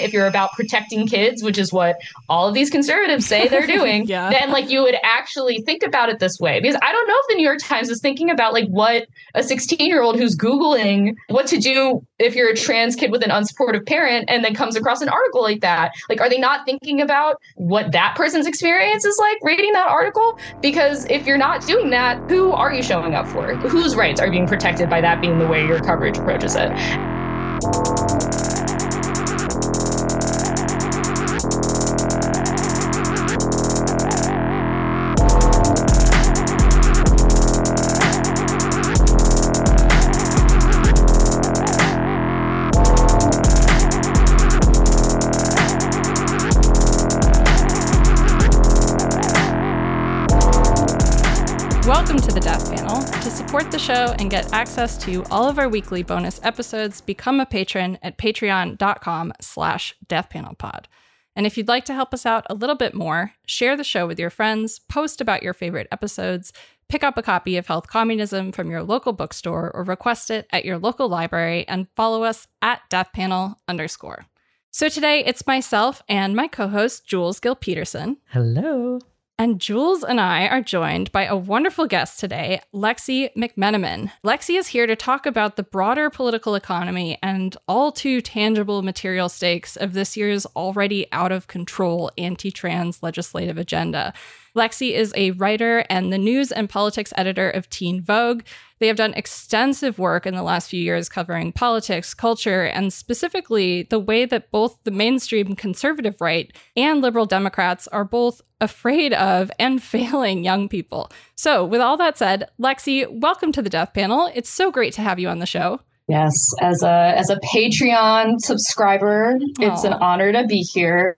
if you're about protecting kids, which is what all of these conservatives say they're doing, yeah. then like you would actually think about it this way. Because I don't know if the New York Times is thinking about like what a 16 year old who's Googling what to do if you're a trans kid with an unsupportive parent and then comes across an article like that. Like, are they not thinking about what that person's experience is like reading that article? Because if you're not doing that, who are you showing up for? Whose rights are being protected by that being the way your coverage approaches it? Support the show and get access to all of our weekly bonus episodes, become a patron at patreon.com slash deathpanelpod. And if you'd like to help us out a little bit more, share the show with your friends, post about your favorite episodes, pick up a copy of Health Communism from your local bookstore or request it at your local library, and follow us at deathpanel underscore. So today it's myself and my co-host Jules Gill Peterson. Hello. And Jules and I are joined by a wonderful guest today, Lexi McMenamin. Lexi is here to talk about the broader political economy and all too tangible material stakes of this year's already out of control anti trans legislative agenda. Lexi is a writer and the news and politics editor of Teen Vogue. They have done extensive work in the last few years covering politics, culture, and specifically the way that both the mainstream conservative right and liberal Democrats are both afraid of and failing young people. So, with all that said, Lexi, welcome to the Death Panel. It's so great to have you on the show. Yes, as a as a Patreon subscriber, Aww. it's an honor to be here.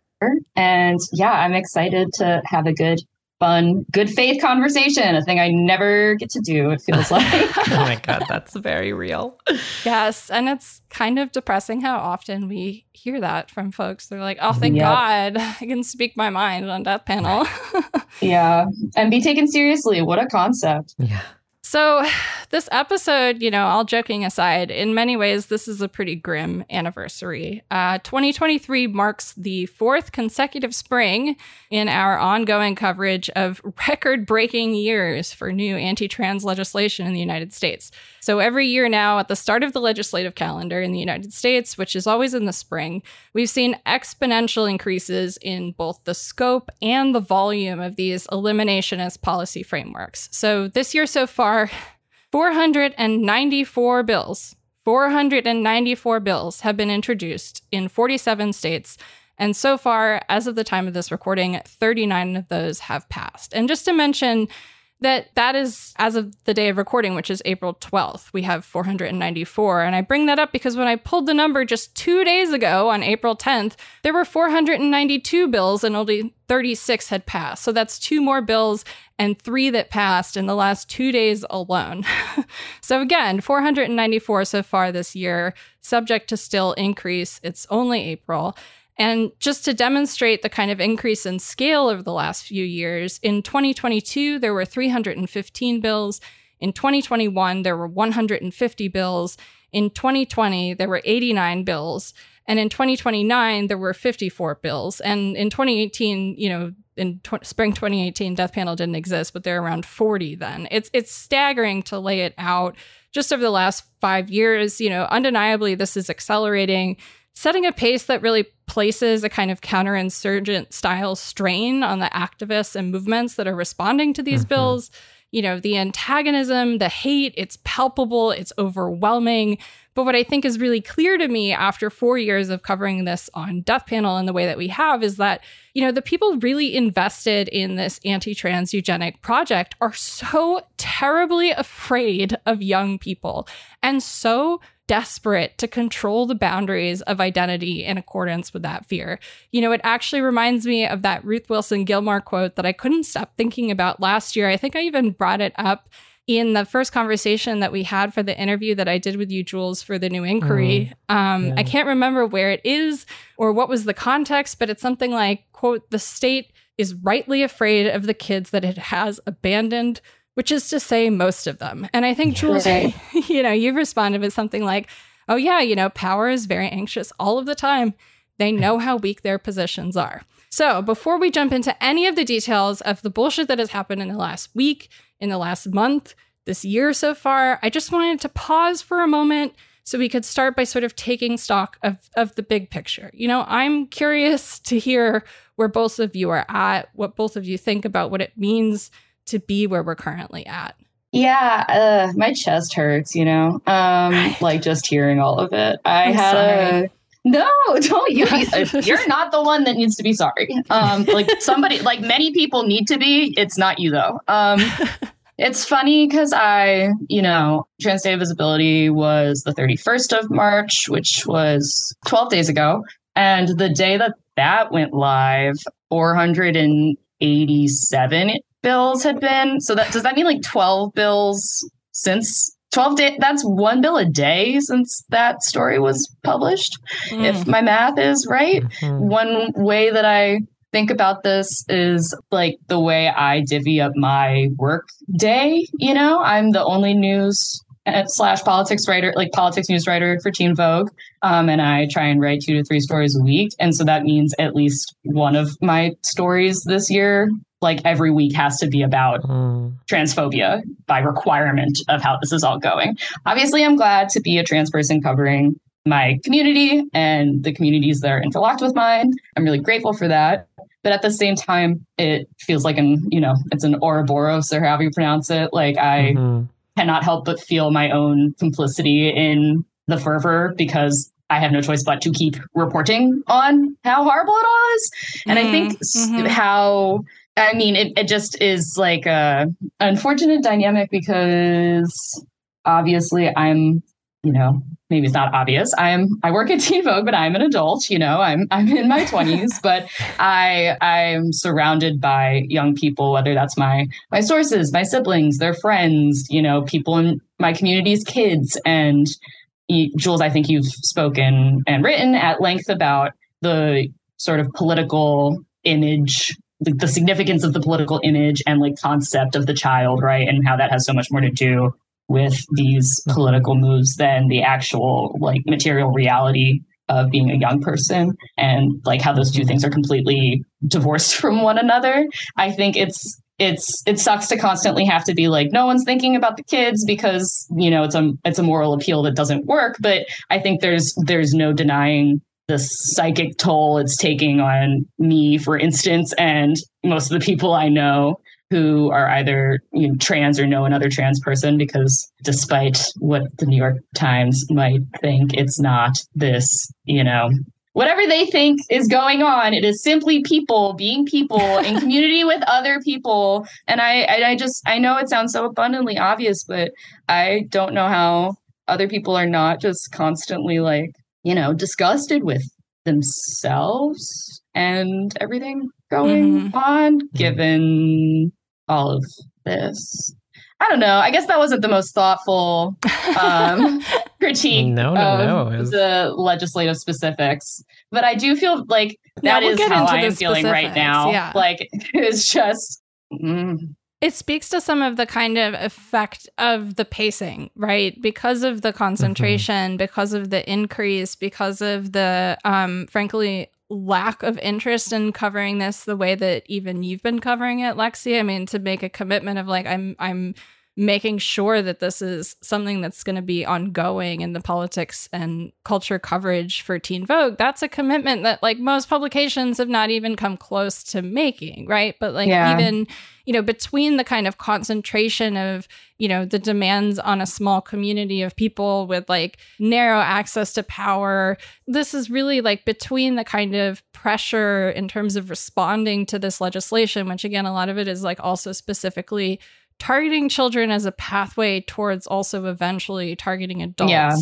And yeah, I'm excited to have a good fun, good faith conversation, a thing I never get to do, it feels like. oh my God, that's very real. Yes. And it's kind of depressing how often we hear that from folks. They're like, oh, thank yep. God I can speak my mind on Death Panel. yeah. And be taken seriously. What a concept. Yeah. So, this episode, you know, all joking aside, in many ways, this is a pretty grim anniversary. Uh, 2023 marks the fourth consecutive spring in our ongoing coverage of record breaking years for new anti trans legislation in the United States. So, every year now, at the start of the legislative calendar in the United States, which is always in the spring, we've seen exponential increases in both the scope and the volume of these eliminationist policy frameworks. So, this year so far, 494 bills, 494 bills have been introduced in 47 states. And so far, as of the time of this recording, 39 of those have passed. And just to mention, that that is as of the day of recording which is april 12th we have 494 and i bring that up because when i pulled the number just two days ago on april 10th there were 492 bills and only 36 had passed. So that's two more bills and three that passed in the last two days alone. So again 494 so far this year subject to still increase. It's only april and just to demonstrate the kind of increase in scale over the last few years, in 2022, there were 315 bills. In 2021, there were 150 bills. In 2020, there were 89 bills. And in 2029, there were 54 bills. And in 2018, you know, in tw- spring 2018, Death Panel didn't exist, but there are around 40 then. It's it's staggering to lay it out just over the last five years. You know, undeniably, this is accelerating setting a pace that really places a kind of counterinsurgent style strain on the activists and movements that are responding to these mm-hmm. bills. You know, the antagonism, the hate, it's palpable, it's overwhelming. But what I think is really clear to me after four years of covering this on Death Panel in the way that we have is that, you know, the people really invested in this anti trans eugenic project are so terribly afraid of young people and so desperate to control the boundaries of identity in accordance with that fear. You know, it actually reminds me of that Ruth Wilson Gilmore quote that I couldn't stop thinking about last year. I think I even brought it up in the first conversation that we had for the interview that I did with you, Jules, for the new inquiry. Mm, um, yeah. I can't remember where it is or what was the context, but it's something like, quote, the state is rightly afraid of the kids that it has abandoned which is to say most of them. And I think Jules, you know, you've responded with something like, "Oh yeah, you know, power is very anxious all of the time." They know how weak their positions are. So, before we jump into any of the details of the bullshit that has happened in the last week, in the last month, this year so far, I just wanted to pause for a moment so we could start by sort of taking stock of, of the big picture. You know, I'm curious to hear where both of you are at, what both of you think about what it means to be where we're currently at. Yeah, uh, my chest hurts, you know, um, like just hearing all of it. I I'm had sorry. a. No, don't you? You're not the one that needs to be sorry. Um, like somebody, like many people need to be. It's not you though. Um, it's funny because I, you know, Trans Day of Visibility was the 31st of March, which was 12 days ago. And the day that that went live, 487 bills had been. So that does that mean like 12 bills since 12 days? That's one bill a day since that story was published. Mm. If my math is right, mm-hmm. one way that I think about this is like the way I divvy up my work day. You know, I'm the only news uh, slash politics writer, like politics news writer for Teen Vogue. Um, and I try and write two to three stories a week. And so that means at least one of my stories this year, like every week, has to be about mm. transphobia by requirement of how this is all going. Obviously, I'm glad to be a trans person covering my community and the communities that are interlocked with mine. I'm really grateful for that. But at the same time, it feels like an, you know, it's an Ouroboros or however you pronounce it. Like I mm-hmm. cannot help but feel my own complicity in the fervor because I have no choice but to keep reporting on how horrible it all is. And mm-hmm. I think mm-hmm. how I mean, it, it just is like a unfortunate dynamic because obviously I'm you know, maybe it's not obvious. I'm I work at Teen Vogue, but I'm an adult. You know, I'm I'm in my 20s, but I I'm surrounded by young people. Whether that's my my sources, my siblings, their friends, you know, people in my community's kids. And Jules, I think you've spoken and written at length about the sort of political image the, the significance of the political image and like concept of the child right and how that has so much more to do with these political moves than the actual like material reality of being a young person and like how those two things are completely divorced from one another. I think it's it's it sucks to constantly have to be like no one's thinking about the kids because you know it's a it's a moral appeal that doesn't work but i think there's there's no denying the psychic toll it's taking on me for instance and most of the people i know who are either you know, trans or know another trans person because despite what the New York Times might think, it's not this, you know, whatever they think is going on. It is simply people being people in community with other people. And I, I just, I know it sounds so abundantly obvious, but I don't know how other people are not just constantly like, you know, disgusted with themselves and everything going mm-hmm. on, given all of this. I don't know. I guess that wasn't the most thoughtful um, critique no, no, of no. Was... the legislative specifics, but I do feel like that we'll is how I am feeling right now. Yeah. Like it's just. Mm. It speaks to some of the kind of effect of the pacing, right? Because of the concentration, mm-hmm. because of the increase, because of the, um, frankly, lack of interest in covering this the way that even you've been covering it, Lexi. I mean, to make a commitment of like I'm I'm making sure that this is something that's going to be ongoing in the politics and culture coverage for Teen Vogue, that's a commitment that like most publications have not even come close to making, right? But like yeah. even, you know, between the kind of concentration of, you know, the demands on a small community of people with like narrow access to power, this is really like between the kind of pressure in terms of responding to this legislation, which again, a lot of it is like also specifically targeting children as a pathway towards also eventually targeting adults. Yeah.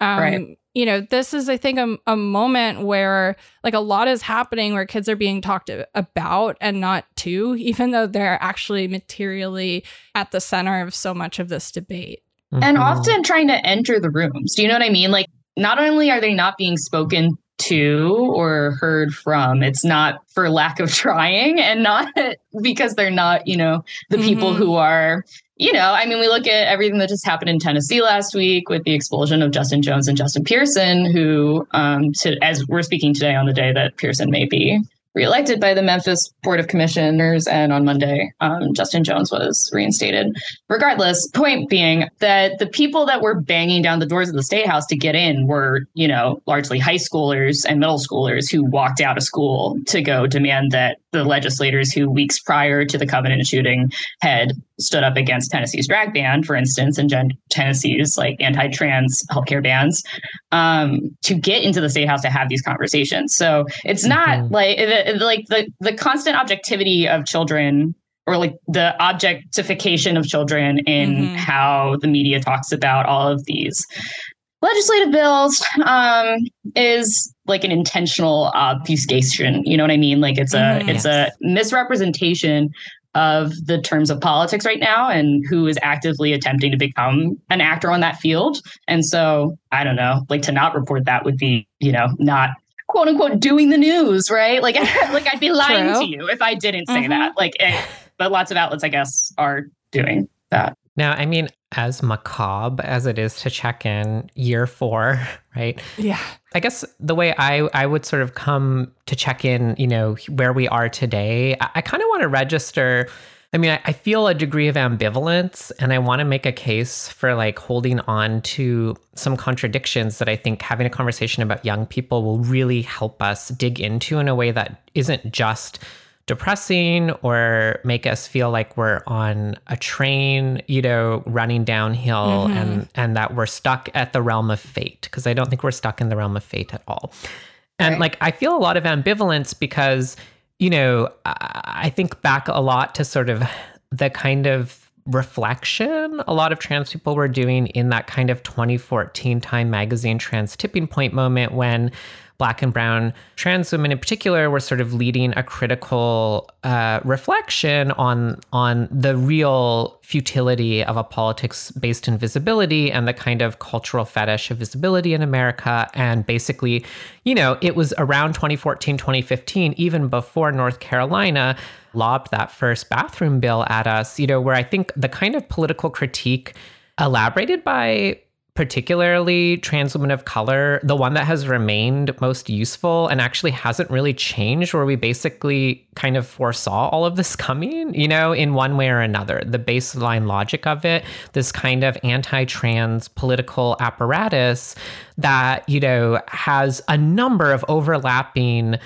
Um, right. You know, this is, I think, a, a moment where like a lot is happening where kids are being talked about and not to, even though they're actually materially at the center of so much of this debate. And mm-hmm. often trying to enter the rooms. Do you know what I mean? Like, not only are they not being spoken to or heard from. It's not for lack of trying and not because they're not, you know, the mm-hmm. people who are you know, I mean, we look at everything that just happened in Tennessee last week with the expulsion of Justin Jones and Justin Pearson, who, um, to, as we're speaking today on the day that Pearson may be reelected by the Memphis Board of Commissioners, and on Monday, um, Justin Jones was reinstated. Regardless, point being that the people that were banging down the doors of the state house to get in were, you know, largely high schoolers and middle schoolers who walked out of school to go demand that the legislators who weeks prior to the Covenant shooting had stood up against Tennessee's drag ban, for instance, and Gen- Tennessee's like anti-trans healthcare bans, um, to get into the state house to have these conversations. So it's not mm-hmm. like like the the constant objectivity of children or like the objectification of children in mm-hmm. how the media talks about all of these legislative bills um, is like an intentional obfuscation. You know what I mean? Like it's a mm, it's yes. a misrepresentation of the terms of politics right now and who is actively attempting to become an actor on that field. And so I don't know, like to not report that would be, you know, not quote unquote doing the news, right? Like like I'd be lying True. to you if I didn't say mm-hmm. that. Like it, but lots of outlets I guess are doing that. Now, I mean, as macabre as it is to check in year four, right? Yeah. I guess the way I, I would sort of come to check in, you know, where we are today, I, I kind of want to register. I mean, I, I feel a degree of ambivalence and I want to make a case for like holding on to some contradictions that I think having a conversation about young people will really help us dig into in a way that isn't just depressing or make us feel like we're on a train, you know, running downhill mm-hmm. and and that we're stuck at the realm of fate because I don't think we're stuck in the realm of fate at all. And right. like I feel a lot of ambivalence because you know, I, I think back a lot to sort of the kind of reflection a lot of trans people were doing in that kind of 2014 Time magazine trans tipping point moment when black and brown trans women in particular were sort of leading a critical uh, reflection on on the real futility of a politics based in visibility and the kind of cultural fetish of visibility in America. And basically, you know, it was around 2014, 2015, even before North Carolina lobbed that first bathroom bill at us, you know, where I think the kind of political critique elaborated by particularly trans women of color, the one that has remained most useful and actually hasn't really changed, where we basically kind of foresaw all of this coming, you know, in one way or another. The baseline logic of it, this kind of anti trans political apparatus that, you know, has a number of overlapping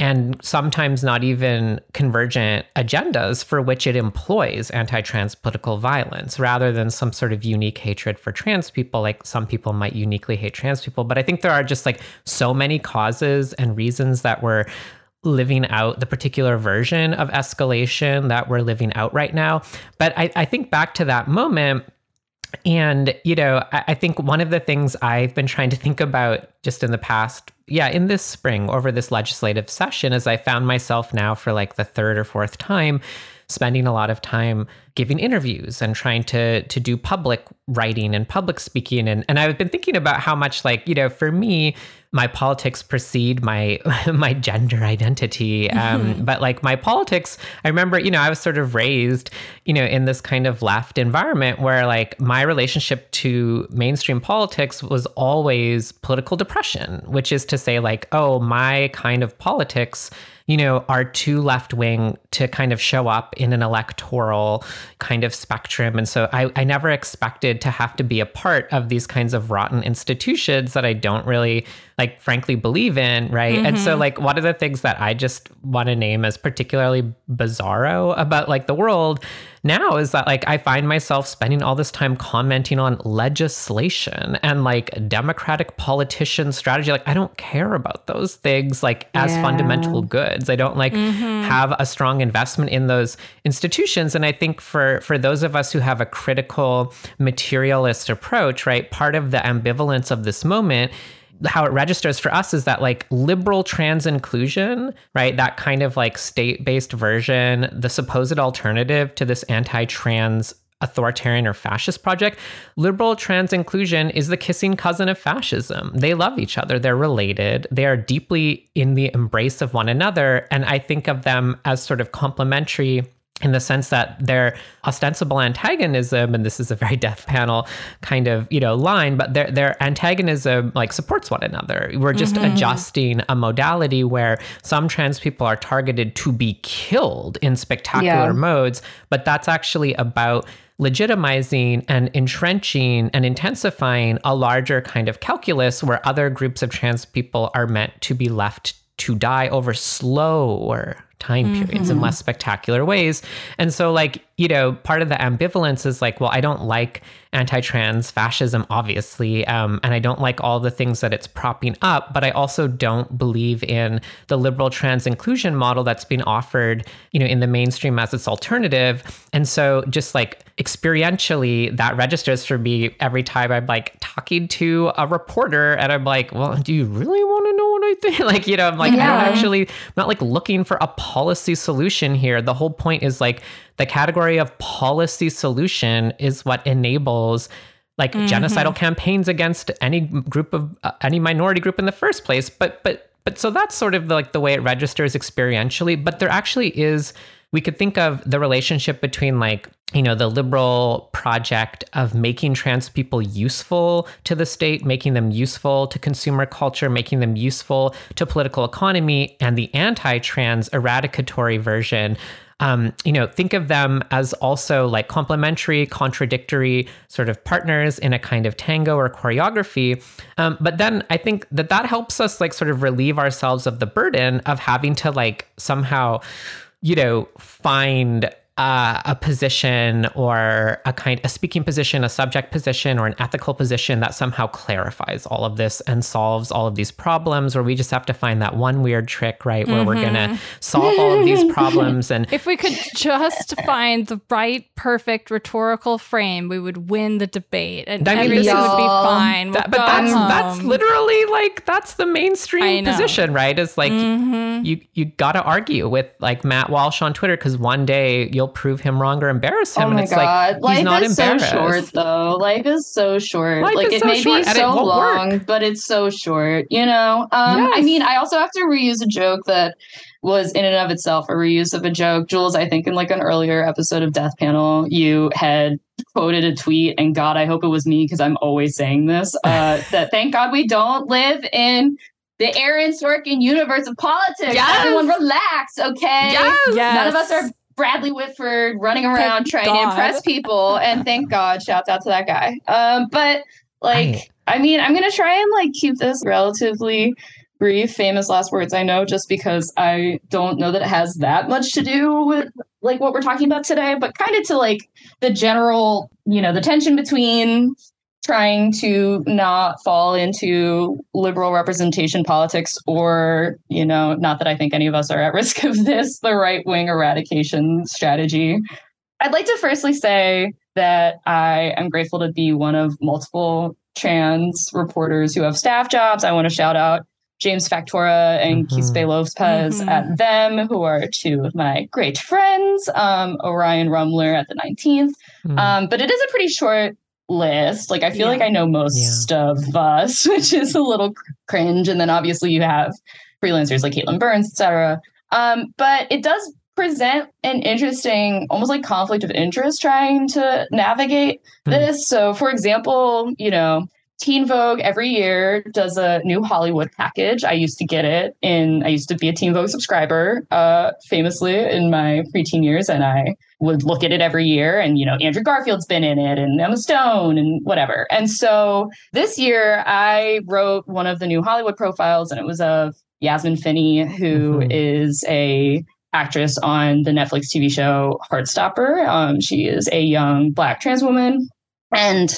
and sometimes not even convergent agendas for which it employs anti trans political violence rather than some sort of unique hatred for trans people. Like some people might uniquely hate trans people. But I think there are just like so many causes and reasons that we're living out the particular version of escalation that we're living out right now. But I, I think back to that moment and, you know, I, I, think one of the things I've been trying to think about just in the past, yeah, in this spring over this legislative session, is I found myself now for like the third or fourth time spending a lot of time giving interviews and trying to to do public writing and public speaking and and I've been thinking about how much like you know for me my politics precede my my gender identity um, mm-hmm. but like my politics i remember you know i was sort of raised you know in this kind of left environment where like my relationship to mainstream politics was always political depression which is to say like oh my kind of politics you know, are too left wing to kind of show up in an electoral kind of spectrum. And so I, I never expected to have to be a part of these kinds of rotten institutions that I don't really like frankly believe in, right? Mm-hmm. And so mm-hmm. like one of the things that I just want to name as particularly bizarro about like the world now is that like I find myself spending all this time commenting on legislation and like democratic politician strategy. Like I don't care about those things like as yeah. fundamental goods. I don't like mm-hmm. have a strong investment in those institutions. And I think for for those of us who have a critical materialist approach, right, part of the ambivalence of this moment how it registers for us is that like liberal trans inclusion, right? That kind of like state based version, the supposed alternative to this anti trans authoritarian or fascist project. Liberal trans inclusion is the kissing cousin of fascism. They love each other, they're related, they are deeply in the embrace of one another. And I think of them as sort of complementary in the sense that their ostensible antagonism and this is a very death panel kind of you know line but their their antagonism like supports one another we're just mm-hmm. adjusting a modality where some trans people are targeted to be killed in spectacular yeah. modes but that's actually about legitimizing and entrenching and intensifying a larger kind of calculus where other groups of trans people are meant to be left to die over slower time periods mm-hmm. in less spectacular ways. And so, like, you know, part of the ambivalence is like, well, I don't like anti trans fascism, obviously, um, and I don't like all the things that it's propping up, but I also don't believe in the liberal trans inclusion model that's being offered, you know, in the mainstream as its alternative. And so, just like experientially, that registers for me every time I'm like talking to a reporter and I'm like, well, do you really want to like, you know, I'm like, yeah. I don't actually, I'm not like looking for a policy solution here. The whole point is like the category of policy solution is what enables like mm-hmm. genocidal campaigns against any group of uh, any minority group in the first place. But but but so that's sort of like the way it registers experientially. But there actually is we could think of the relationship between like you know the liberal project of making trans people useful to the state making them useful to consumer culture making them useful to political economy and the anti-trans eradicatory version um, you know, think of them as also like complementary, contradictory sort of partners in a kind of tango or choreography. Um, but then I think that that helps us like sort of relieve ourselves of the burden of having to like somehow you know, find uh, a position or a kind a speaking position, a subject position, or an ethical position that somehow clarifies all of this and solves all of these problems, or we just have to find that one weird trick, right, where mm-hmm. we're gonna mm-hmm. solve all of these problems. And if we could just find the right, perfect rhetorical frame, we would win the debate, and I mean, everything would be fine. That, but that's home. that's literally like that's the mainstream position, right? Is like mm-hmm. you you got to argue with like Matt Walsh on Twitter because one day you'll prove him wrong or embarrass him. Oh my and it's God. like he's Life not is embarrassed. so short though. Life is so short. Life like it so may be so long, work. but it's so short, you know? Um yes. I mean I also have to reuse a joke that was in and of itself a reuse of a joke. Jules, I think in like an earlier episode of Death Panel, you had quoted a tweet, and God, I hope it was me because I'm always saying this. Uh, that thank God we don't live in the Aaron Sorkin universe of politics. Yes. Everyone relax, okay? Yes. yes. None of us are Bradley Whitford running around thank trying God. to impress people. And thank God, shouts out to that guy. Um, but like, I, I mean, I'm gonna try and like keep this relatively brief, famous last words. I know just because I don't know that it has that much to do with like what we're talking about today, but kind of to like the general, you know, the tension between trying to not fall into liberal representation politics or, you know, not that I think any of us are at risk of this, the right wing eradication strategy. I'd like to firstly say that I am grateful to be one of multiple trans reporters who have staff jobs. I want to shout out James Factora and mm-hmm. Quispe Lopez mm-hmm. at them, who are two of my great friends, um, Orion Rummler at the 19th. Mm. Um, but it is a pretty short list. Like I feel yeah. like I know most yeah. of us, which is a little cringe. And then obviously you have freelancers like Katelyn Burns, etc. Um, but it does present an interesting, almost like conflict of interest trying to navigate mm. this. So, for example, you know, Teen Vogue every year does a new Hollywood package. I used to get it in, I used to be a Teen Vogue subscriber, uh, famously in my preteen years, and I would look at it every year. And, you know, Andrew Garfield's been in it and Emma Stone and whatever. And so this year I wrote one of the new Hollywood profiles, and it was of Yasmin Finney, who mm-hmm. is a actress on the Netflix TV show Heartstopper. Um, she is a young black trans woman. And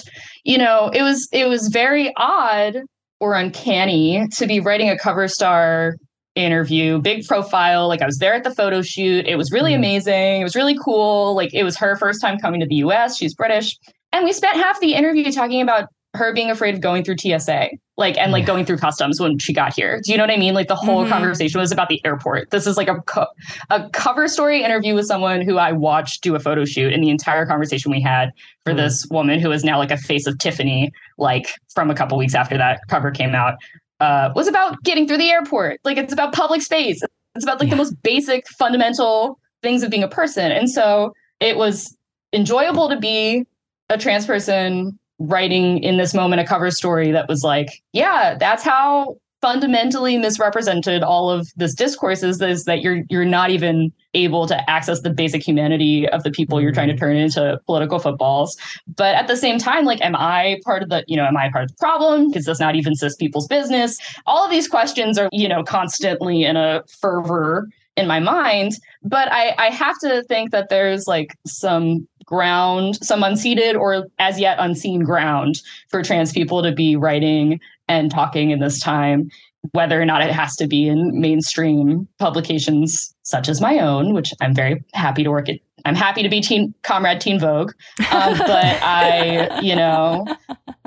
you know, it was it was very odd or uncanny to be writing a cover star interview, big profile. Like I was there at the photo shoot. It was really mm. amazing. It was really cool. Like it was her first time coming to the US. She's British. And we spent half the interview talking about her being afraid of going through TSA, like and like going through customs when she got here. Do you know what I mean? Like the whole mm-hmm. conversation was about the airport. This is like a co- a cover story interview with someone who I watched do a photo shoot, and the entire conversation we had for mm-hmm. this woman who is now like a face of Tiffany, like from a couple weeks after that cover came out, uh, was about getting through the airport. Like it's about public space. It's about like yeah. the most basic, fundamental things of being a person. And so it was enjoyable to be a trans person writing in this moment a cover story that was like, yeah, that's how fundamentally misrepresented all of this discourse is, is that you're you're not even able to access the basic humanity of the people you're trying to mm-hmm. turn into political footballs. But at the same time, like, am I part of the, you know, am I part of the problem? Because this not even cis people's business? All of these questions are, you know, constantly in a fervor in my mind. But I, I have to think that there's like some ground, some unceded or as yet unseen ground for trans people to be writing and talking in this time, whether or not it has to be in mainstream publications such as my own, which I'm very happy to work at. I'm happy to be teen comrade Teen Vogue, um, but I, you know,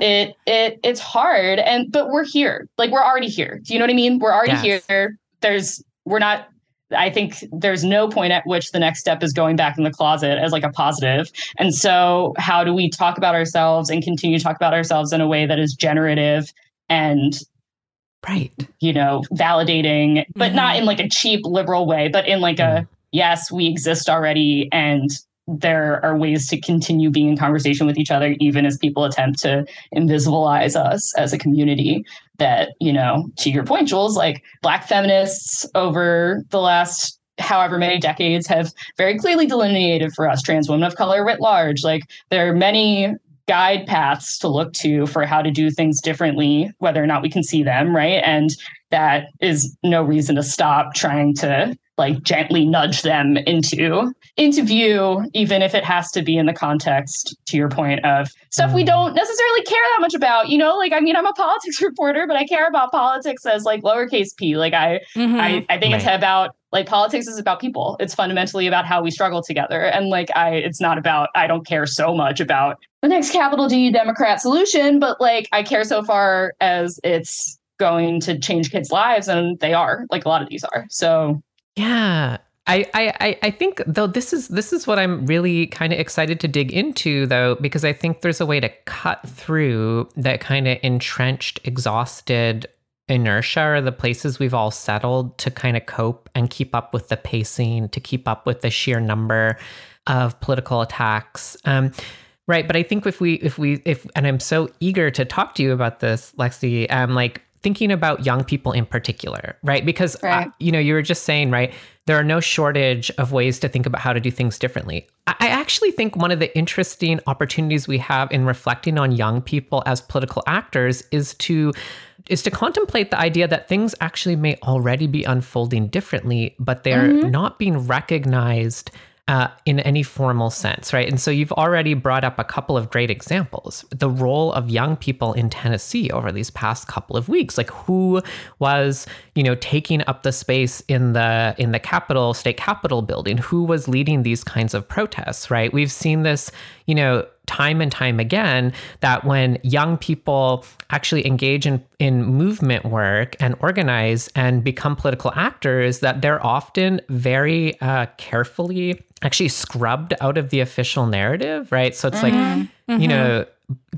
it it it's hard, and but we're here, like we're already here. Do you know what I mean? We're already yes. here. There's we're not I think there's no point at which the next step is going back in the closet as like a positive. And so, how do we talk about ourselves and continue to talk about ourselves in a way that is generative and right you know validating but mm-hmm. not in like a cheap liberal way but in like mm-hmm. a yes we exist already and there are ways to continue being in conversation with each other even as people attempt to invisibilize us as a community that you know to your point jules like black feminists over the last however many decades have very clearly delineated for us trans women of color writ large like there are many guide paths to look to for how to do things differently, whether or not we can see them, right? And that is no reason to stop trying to like gently nudge them into into view even if it has to be in the context to your point of stuff we don't necessarily care that much about you know like i mean i'm a politics reporter but i care about politics as like lowercase p like i mm-hmm. I, I think right. it's about like politics is about people it's fundamentally about how we struggle together and like i it's not about i don't care so much about the next capital d democrat solution but like i care so far as it's going to change kids lives and they are like a lot of these are so yeah. I, I, I think though this is this is what I'm really kind of excited to dig into though because I think there's a way to cut through that kind of entrenched, exhausted inertia or the places we've all settled to kind of cope and keep up with the pacing, to keep up with the sheer number of political attacks. Um, right, but I think if we if we if and I'm so eager to talk to you about this, Lexi, um, like thinking about young people in particular, right? Because right. Uh, you know, you were just saying, right, there are no shortage of ways to think about how to do things differently. I, I actually think one of the interesting opportunities we have in reflecting on young people as political actors is to is to contemplate the idea that things actually may already be unfolding differently, but they're mm-hmm. not being recognized uh, in any formal sense, right? And so you've already brought up a couple of great examples. The role of young people in Tennessee over these past couple of weeks, like who was, you know, taking up the space in the in the Capitol, state Capitol building, who was leading these kinds of protests, right? We've seen this, you know, time and time again that when young people actually engage in, in movement work and organize and become political actors, that they're often very uh, carefully actually scrubbed out of the official narrative, right? So it's mm-hmm. like, mm-hmm. you know,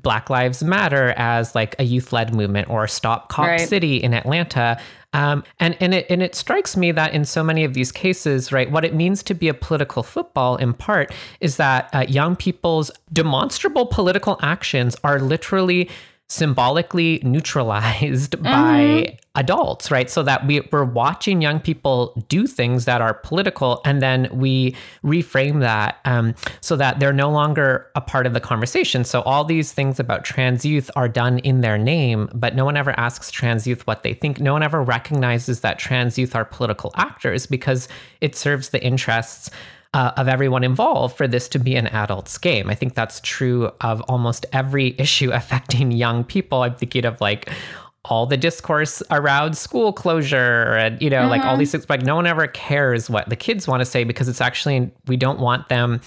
Black Lives Matter as like a youth led movement or Stop Cop right. City in Atlanta um, and and it and it strikes me that in so many of these cases, right, what it means to be a political football, in part, is that uh, young people's demonstrable political actions are literally symbolically neutralized mm-hmm. by adults, right? So that we, we're watching young people do things that are political, and then we reframe that um, so that they're no longer a part of the conversation. So all these things about trans youth are done in their name, but no one ever asks trans youth what they think. No one ever recognizes that trans youth are political actors because it serves the interests uh, of everyone involved for this to be an adult's game. I think that's true of almost every issue affecting young people. I'm thinking of like all the discourse around school closure and you know mm-hmm. like all mm-hmm. these things like no one ever cares what the kids want to say because it's actually we don't want them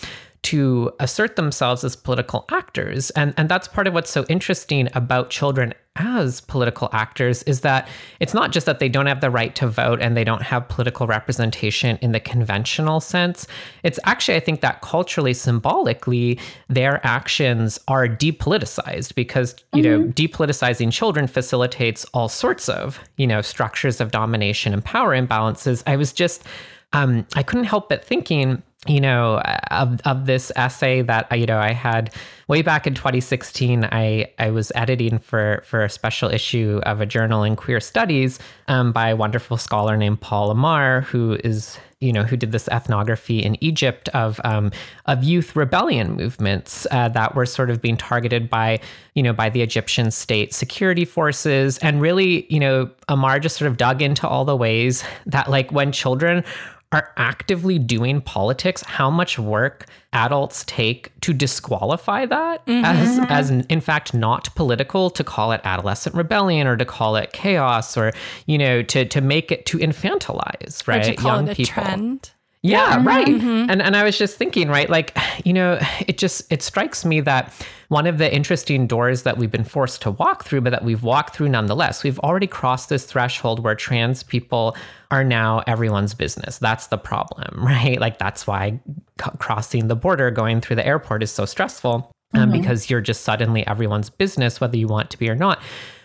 to assert themselves as political actors. And, and that's part of what's so interesting about children as political actors is that it's not just that they don't have the right to vote and they don't have political representation in the conventional sense. It's actually, I think, that culturally, symbolically, their actions are depoliticized because, you mm-hmm. know, depoliticizing children facilitates all sorts of, you know, structures of domination and power imbalances. I was just um, I couldn't help but thinking you know of of this essay that you know I had way back in 2016 I I was editing for for a special issue of a journal in queer studies um, by a wonderful scholar named Paul Amar who is you know who did this ethnography in Egypt of um, of youth rebellion movements uh, that were sort of being targeted by you know by the Egyptian state security forces. And really you know Amar just sort of dug into all the ways that like when children are actively doing politics, how much work adults take to disqualify that mm-hmm. as as in fact not political to call it adolescent rebellion or to call it chaos or you know to to make it to infantilize right young people. Trend. Yeah, yeah, right. Mm-hmm. And and I was just thinking, right, like, you know, it just it strikes me that one of the interesting doors that we've been forced to walk through, but that we've walked through nonetheless, we've already crossed this threshold where trans people are now everyone's business. That's the problem, right? Like that's why c- crossing the border, going through the airport is so stressful. Um, mm-hmm. because you're just suddenly everyone's business, whether you want to be or not.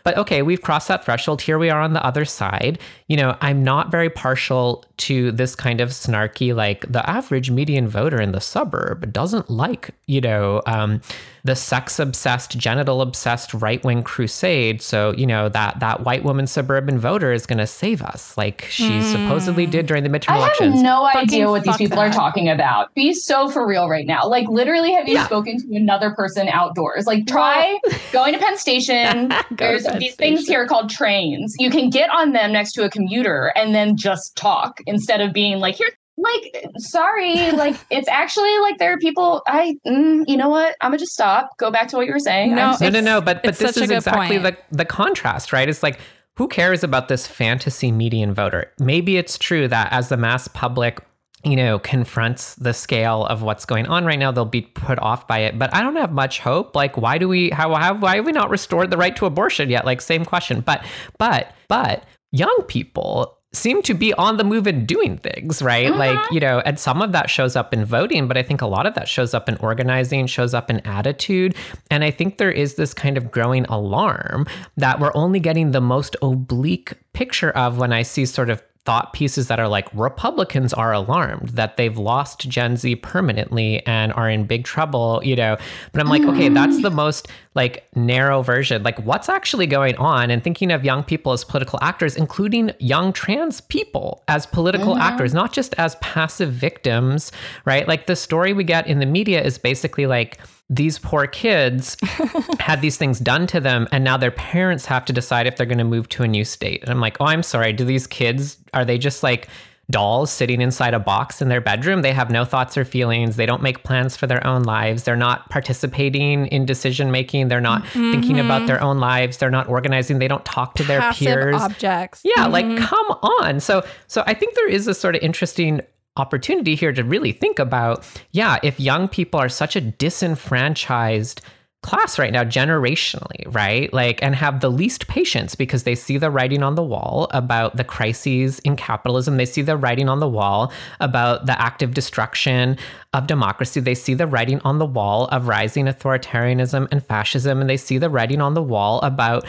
But okay, we've crossed that threshold. Here we are on the other side. You know, I'm not very partial to this kind of snarky, like the average median voter in the suburb doesn't like, you know, um, the sex obsessed, genital obsessed right wing crusade. So, you know, that that white woman suburban voter is going to save us, like she mm. supposedly did during the midterm I elections. I have no idea what these people that. are talking about. Be so for real right now. Like, literally, have you yeah. spoken to another person outdoors? Like, try going to Penn Station. There's Penn these Station. things here called trains. You can get on them next to a commuter and then just talk instead of being like, here, like sorry like it's actually like there are people i mm, you know what? I'm gonna just stop go back to what you were saying. No no no no but but this is exactly the the contrast right? It's like who cares about this fantasy median voter? Maybe it's true that as the mass public you know confronts the scale of what's going on right now they'll be put off by it. But i don't have much hope. Like why do we how, how why have we not restored the right to abortion yet? Like same question. But but but young people seem to be on the move and doing things, right? Mm-hmm. Like, you know, and some of that shows up in voting, but I think a lot of that shows up in organizing, shows up in attitude. And I think there is this kind of growing alarm that we're only getting the most oblique picture of when I see sort of thought pieces that are like Republicans are alarmed that they've lost Gen Z permanently and are in big trouble, you know. But I'm like, okay, that's the most like narrow version. Like what's actually going on and thinking of young people as political actors, including young trans people as political mm-hmm. actors, not just as passive victims, right? Like the story we get in the media is basically like these poor kids had these things done to them and now their parents have to decide if they're going to move to a new state. And i'm like oh i'm sorry. Do these kids are they just like dolls sitting inside a box in their bedroom? They have no thoughts or feelings. They don't make plans for their own lives. They're not participating in decision making. They're not mm-hmm. thinking about their own lives. They're not organizing. They don't talk to their Passive peers. objects. Yeah mm-hmm. like come on. So so i think there is a sort of interesting opportunity here to really think about yeah, if young people are such a disenfranchised class right now generationally, right? Like, and have the least patience because they see the writing on the wall about the crises in capitalism. They see the writing on the wall about the active destruction of democracy. They see the writing on the wall of rising authoritarianism and fascism. And they see the writing on the wall about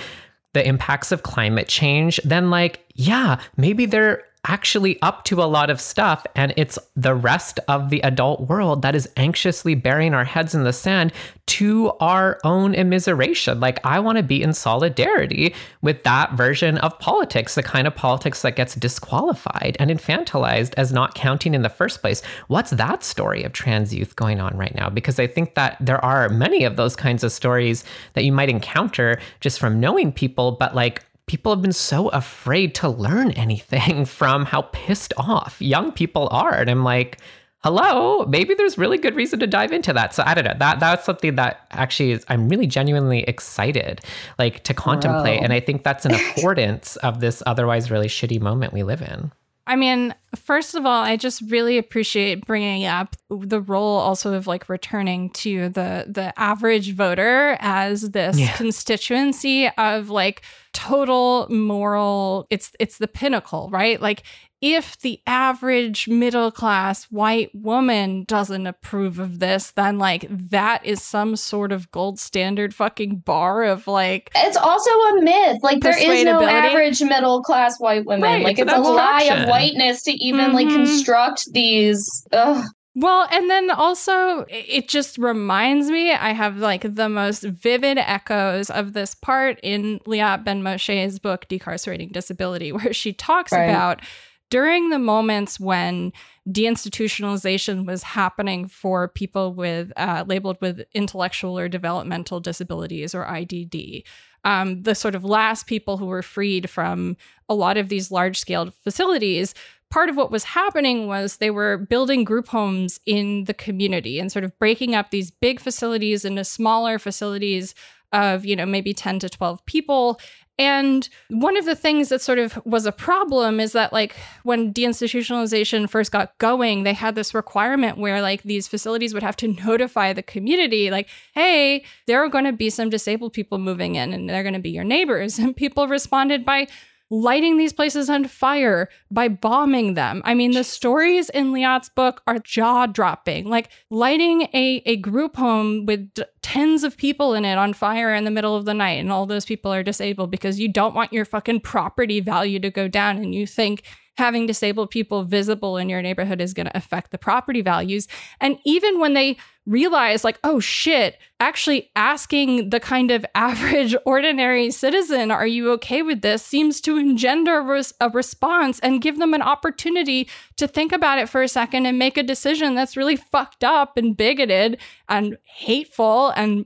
the impacts of climate change. Then, like, yeah, maybe they're actually up to a lot of stuff. And it's the rest of the adult world that is anxiously burying our heads in the sand to our own immiseration. Like, I want to be in solidarity with that version of politics, the kind of politics that gets disqualified and infantilized as not counting in the first place. What's that story of trans youth going on right now? Because I think that there are many of those kinds of stories that you might encounter just from knowing people, but like people have been so afraid to learn anything from how pissed off young people are. And I'm like, hello, maybe there's really good reason to dive into that. So I don't know. That that's something that actually is I'm really genuinely excited like to contemplate. Bro. And I think that's an affordance of this otherwise really shitty moment we live in. I mean, first of all, I just really appreciate bringing up the role also of like returning to the the average voter as this yeah. constituency of like total moral it's it's the pinnacle, right? Like if the average middle class white woman doesn't approve of this, then like that is some sort of gold standard fucking bar of like. It's also a myth. Like there is no average middle class white women. Right, like it's, it's a lie of whiteness to even mm-hmm. like construct these. Ugh. Well, and then also it just reminds me, I have like the most vivid echoes of this part in Liat Ben Moshe's book, Decarcerating Disability, where she talks right. about during the moments when deinstitutionalization was happening for people with uh, labeled with intellectual or developmental disabilities or IDD. Um, the sort of last people who were freed from a lot of these large scale facilities, part of what was happening was they were building group homes in the community and sort of breaking up these big facilities into smaller facilities of, you know, maybe 10 to 12 people and one of the things that sort of was a problem is that, like, when deinstitutionalization first got going, they had this requirement where, like, these facilities would have to notify the community, like, hey, there are going to be some disabled people moving in and they're going to be your neighbors. And people responded by lighting these places on fire by bombing them. I mean, the stories in Liat's book are jaw dropping. Like lighting a, a group home with d- tens of people in it on fire in the middle of the night, and all those people are disabled because you don't want your fucking property value to go down and you think having disabled people visible in your neighborhood is going to affect the property values. And even when they realize, like, oh shit, actually asking the kind of average, ordinary citizen, are you okay with this, seems to engender res- a response and give them an opportunity to think about it for a second and make a decision that's really fucked up and bigoted and hateful and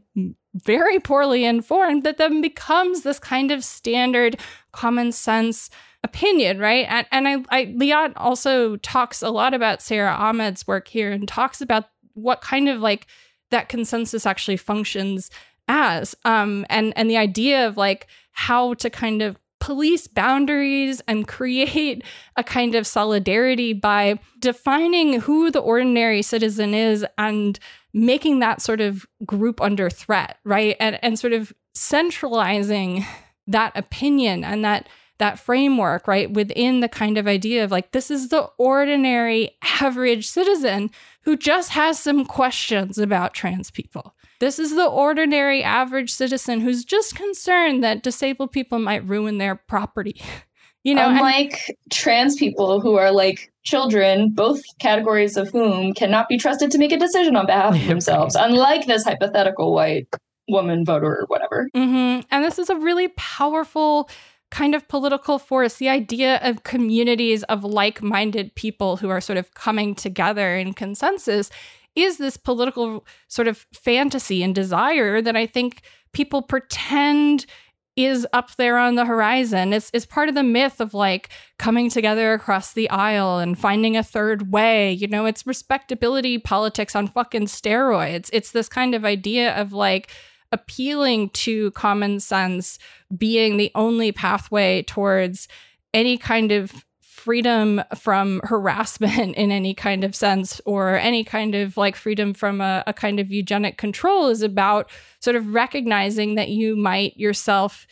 very poorly informed that then becomes this kind of standard common sense opinion, right? And, and I, I, Liat also talks a lot about Sara Ahmed's work here and talks about what kind of like that consensus actually functions as, um, and and the idea of like how to kind of police boundaries and create a kind of solidarity by defining who the ordinary citizen is and making that sort of group under threat, right? And and sort of centralizing that opinion and that that framework, right, within the kind of idea of like, this is the ordinary average citizen who just has some questions about trans people. This is the ordinary average citizen who's just concerned that disabled people might ruin their property. You know, unlike and- trans people who are like children, both categories of whom cannot be trusted to make a decision on behalf of themselves, unlike this hypothetical white woman voter or whatever. Mm-hmm. And this is a really powerful kind of political force, the idea of communities of like minded people who are sort of coming together in consensus is this political sort of fantasy and desire that I think people pretend is up there on the horizon. It's, it's part of the myth of like coming together across the aisle and finding a third way. You know, it's respectability politics on fucking steroids. It's this kind of idea of like, appealing to common sense being the only pathway towards any kind of freedom from harassment in any kind of sense or any kind of like freedom from a, a, kind of eugenic control is about sort of recognizing that you might yourself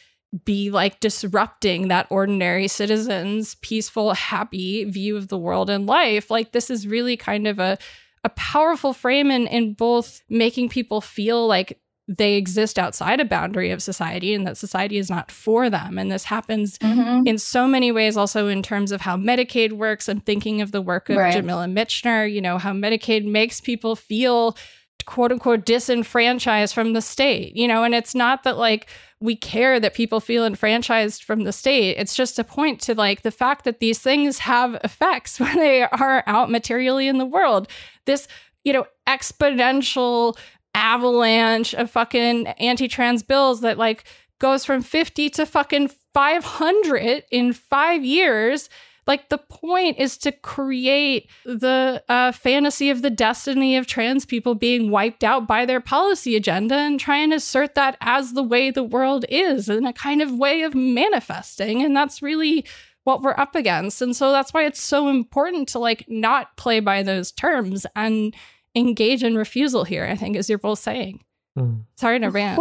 be like disrupting that ordinary citizen's peaceful happy view of the world and life. Like this is really kind of a a powerful frame in in both making people feel like they exist outside a boundary of society and that society is not for them. And this happens mm-hmm. in so many ways, also in terms of how Medicaid works. I'm thinking of the work of right. Jamila Michener, you know, how Medicaid makes people feel quote unquote disenfranchised from the state, you know, and it's not that like we care that people feel enfranchised from the state. It's just a point to like the fact that these things have effects when they are out materially in the world. This you know, exponential avalanche of fucking anti-trans bills that like goes from 50 to fucking 500 in 5 years. Like the point is to create the uh, fantasy of the destiny of trans people being wiped out by their policy agenda and try and assert that as the way the world is in a kind of way of manifesting. And that's really what we're up against. And so that's why it's so important to like not play by those terms and engage in refusal here, I think, as you're both saying. Mm. Sorry to rant.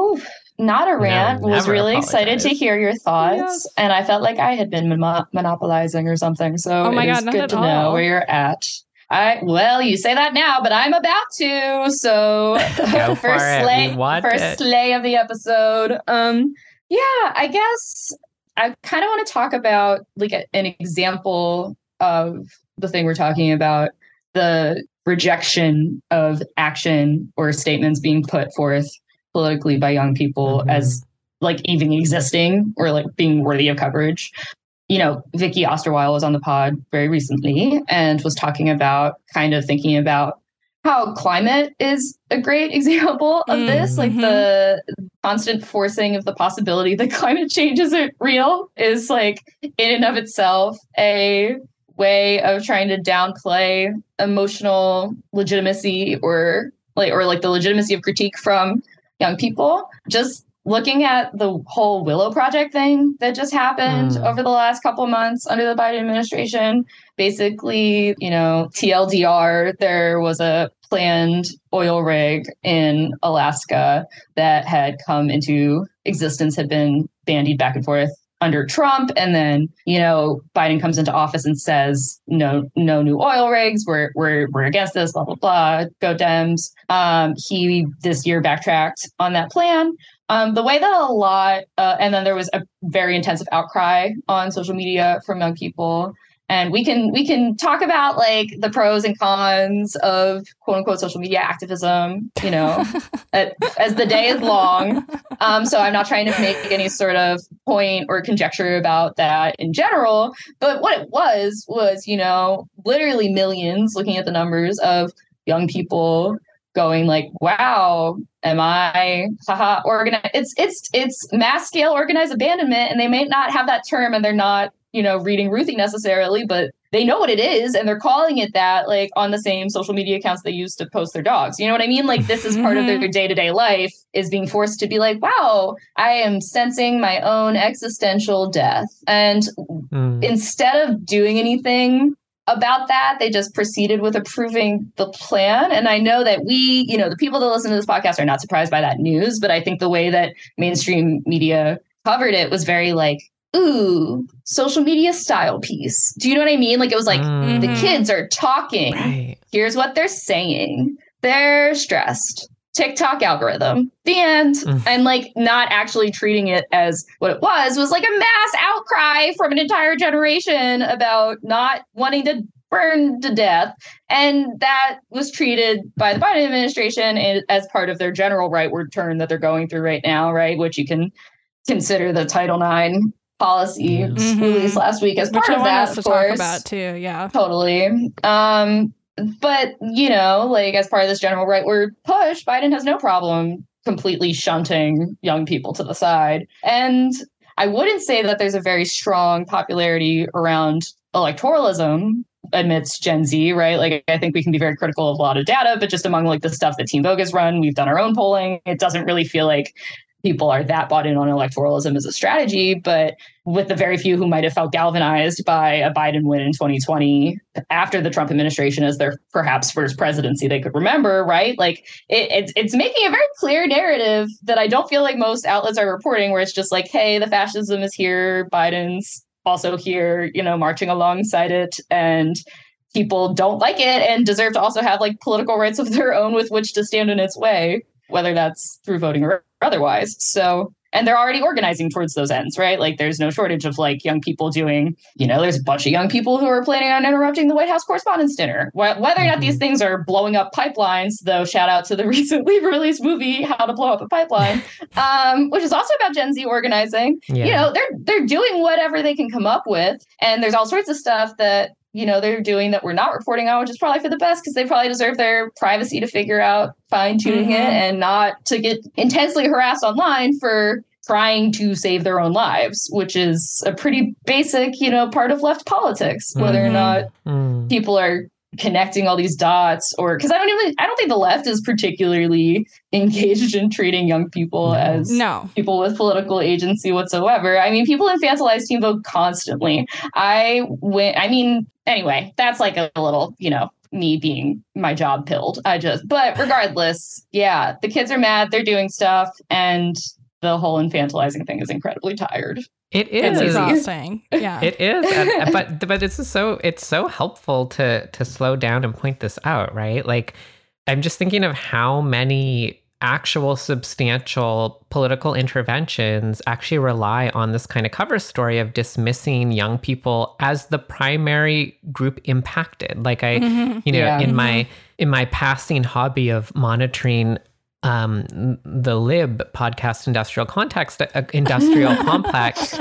not a rant. No, was really apologize. excited to hear your thoughts, yes. and I felt like I had been mon- monopolizing or something. So oh my God, good to all. know where you're at. I well, you say that now, but I'm about to. So first slay, first it. slay of the episode. Um, yeah, I guess I kind of want to talk about like a, an example of the thing we're talking about, the rejection of action or statements being put forth politically by young people mm-hmm. as like even existing or like being worthy of coverage. You know, Vicky Osterweil was on the pod very recently and was talking about kind of thinking about how climate is a great example of mm-hmm. this. Like the constant forcing of the possibility that climate change isn't real is like in and of itself a way of trying to downplay emotional legitimacy or like or like the legitimacy of critique from young people. Just looking at the whole Willow Project thing that just happened mm. over the last couple months under the Biden administration, basically, you know, TLDR, there was a planned oil rig in Alaska that had come into existence, had been bandied back and forth under Trump. And then, you know, Biden comes into office and says, no, no new oil rigs. We're we're we're against this, blah, blah, blah. Go Dems. Um, he this year backtracked on that plan. Um, the way that a lot, uh, and then there was a very intensive outcry on social media from young people and we can we can talk about like the pros and cons of quote unquote social media activism you know at, as the day is long. Um, so i'm not trying to make any sort of point or conjecture about that in general. But what it was was you know literally millions looking at the numbers of young people going like wow am i haha organized it's it's it's mass scale organized abandonment and they may not have that term and they're not you know, reading Ruthie necessarily, but they know what it is and they're calling it that like on the same social media accounts they use to post their dogs. You know what I mean? Like this is part mm-hmm. of their day-to-day life is being forced to be like, wow, I am sensing my own existential death. And mm. instead of doing anything about that, they just proceeded with approving the plan. And I know that we, you know, the people that listen to this podcast are not surprised by that news, but I think the way that mainstream media covered it was very like ooh, social media style piece. Do you know what I mean? Like it was like mm-hmm. the kids are talking. Right. Here's what they're saying. They're stressed. TikTok algorithm. The end. Mm. And like not actually treating it as what it was was like a mass outcry from an entire generation about not wanting to burn to death. And that was treated by the Biden administration as part of their general rightward turn that they're going through right now, right? Which you can consider the Title IX policy mm-hmm. released last week as part Which of that. of course, about too. Yeah, totally. Um, but you know, like as part of this general rightward push, Biden has no problem completely shunting young people to the side. And I wouldn't say that there's a very strong popularity around electoralism amidst Gen Z, right? Like I think we can be very critical of a lot of data, but just among like the stuff that Teen Vogue has run, we've done our own polling. It doesn't really feel like people are that bought in on electoralism as a strategy, but with the very few who might have felt galvanized by a Biden win in 2020 after the Trump administration as their perhaps first presidency they could remember, right? Like it, it's it's making a very clear narrative that I don't feel like most outlets are reporting, where it's just like, hey, the fascism is here, Biden's also here, you know, marching alongside it, and people don't like it and deserve to also have like political rights of their own with which to stand in its way, whether that's through voting or otherwise. So, and they're already organizing towards those ends, right? Like there's no shortage of like young people doing, you know, there's a bunch of young people who are planning on interrupting the White House Correspondents' Dinner. Whether or not these mm-hmm. things are blowing up pipelines, though, shout out to the recently released movie How to Blow Up a Pipeline, um, which is also about Gen Z organizing. Yeah. You know, they're they're doing whatever they can come up with, and there's all sorts of stuff that you know they're doing that we're not reporting on, which is probably for the best because they probably deserve their privacy to figure out fine tuning mm-hmm. it and not to get intensely harassed online for trying to save their own lives, which is a pretty basic, you know, part of left politics, whether mm-hmm. or not mm. people are connecting all these dots or because I don't even I don't think the left is particularly engaged in treating young people no. as no. people with political agency whatsoever. I mean, people infantilize Teen Vogue constantly. I went I mean, anyway, that's like a little, you know, me being my job pilled. I just but regardless, yeah, the kids are mad, they're doing stuff and the whole infantilizing thing is incredibly tired. It is it's exhausting. Yeah, it is. And, but but it's so it's so helpful to to slow down and point this out, right? Like I'm just thinking of how many actual substantial political interventions actually rely on this kind of cover story of dismissing young people as the primary group impacted like i mm-hmm. you know yeah. in my mm-hmm. in my passing hobby of monitoring um, the lib podcast industrial context uh, industrial complex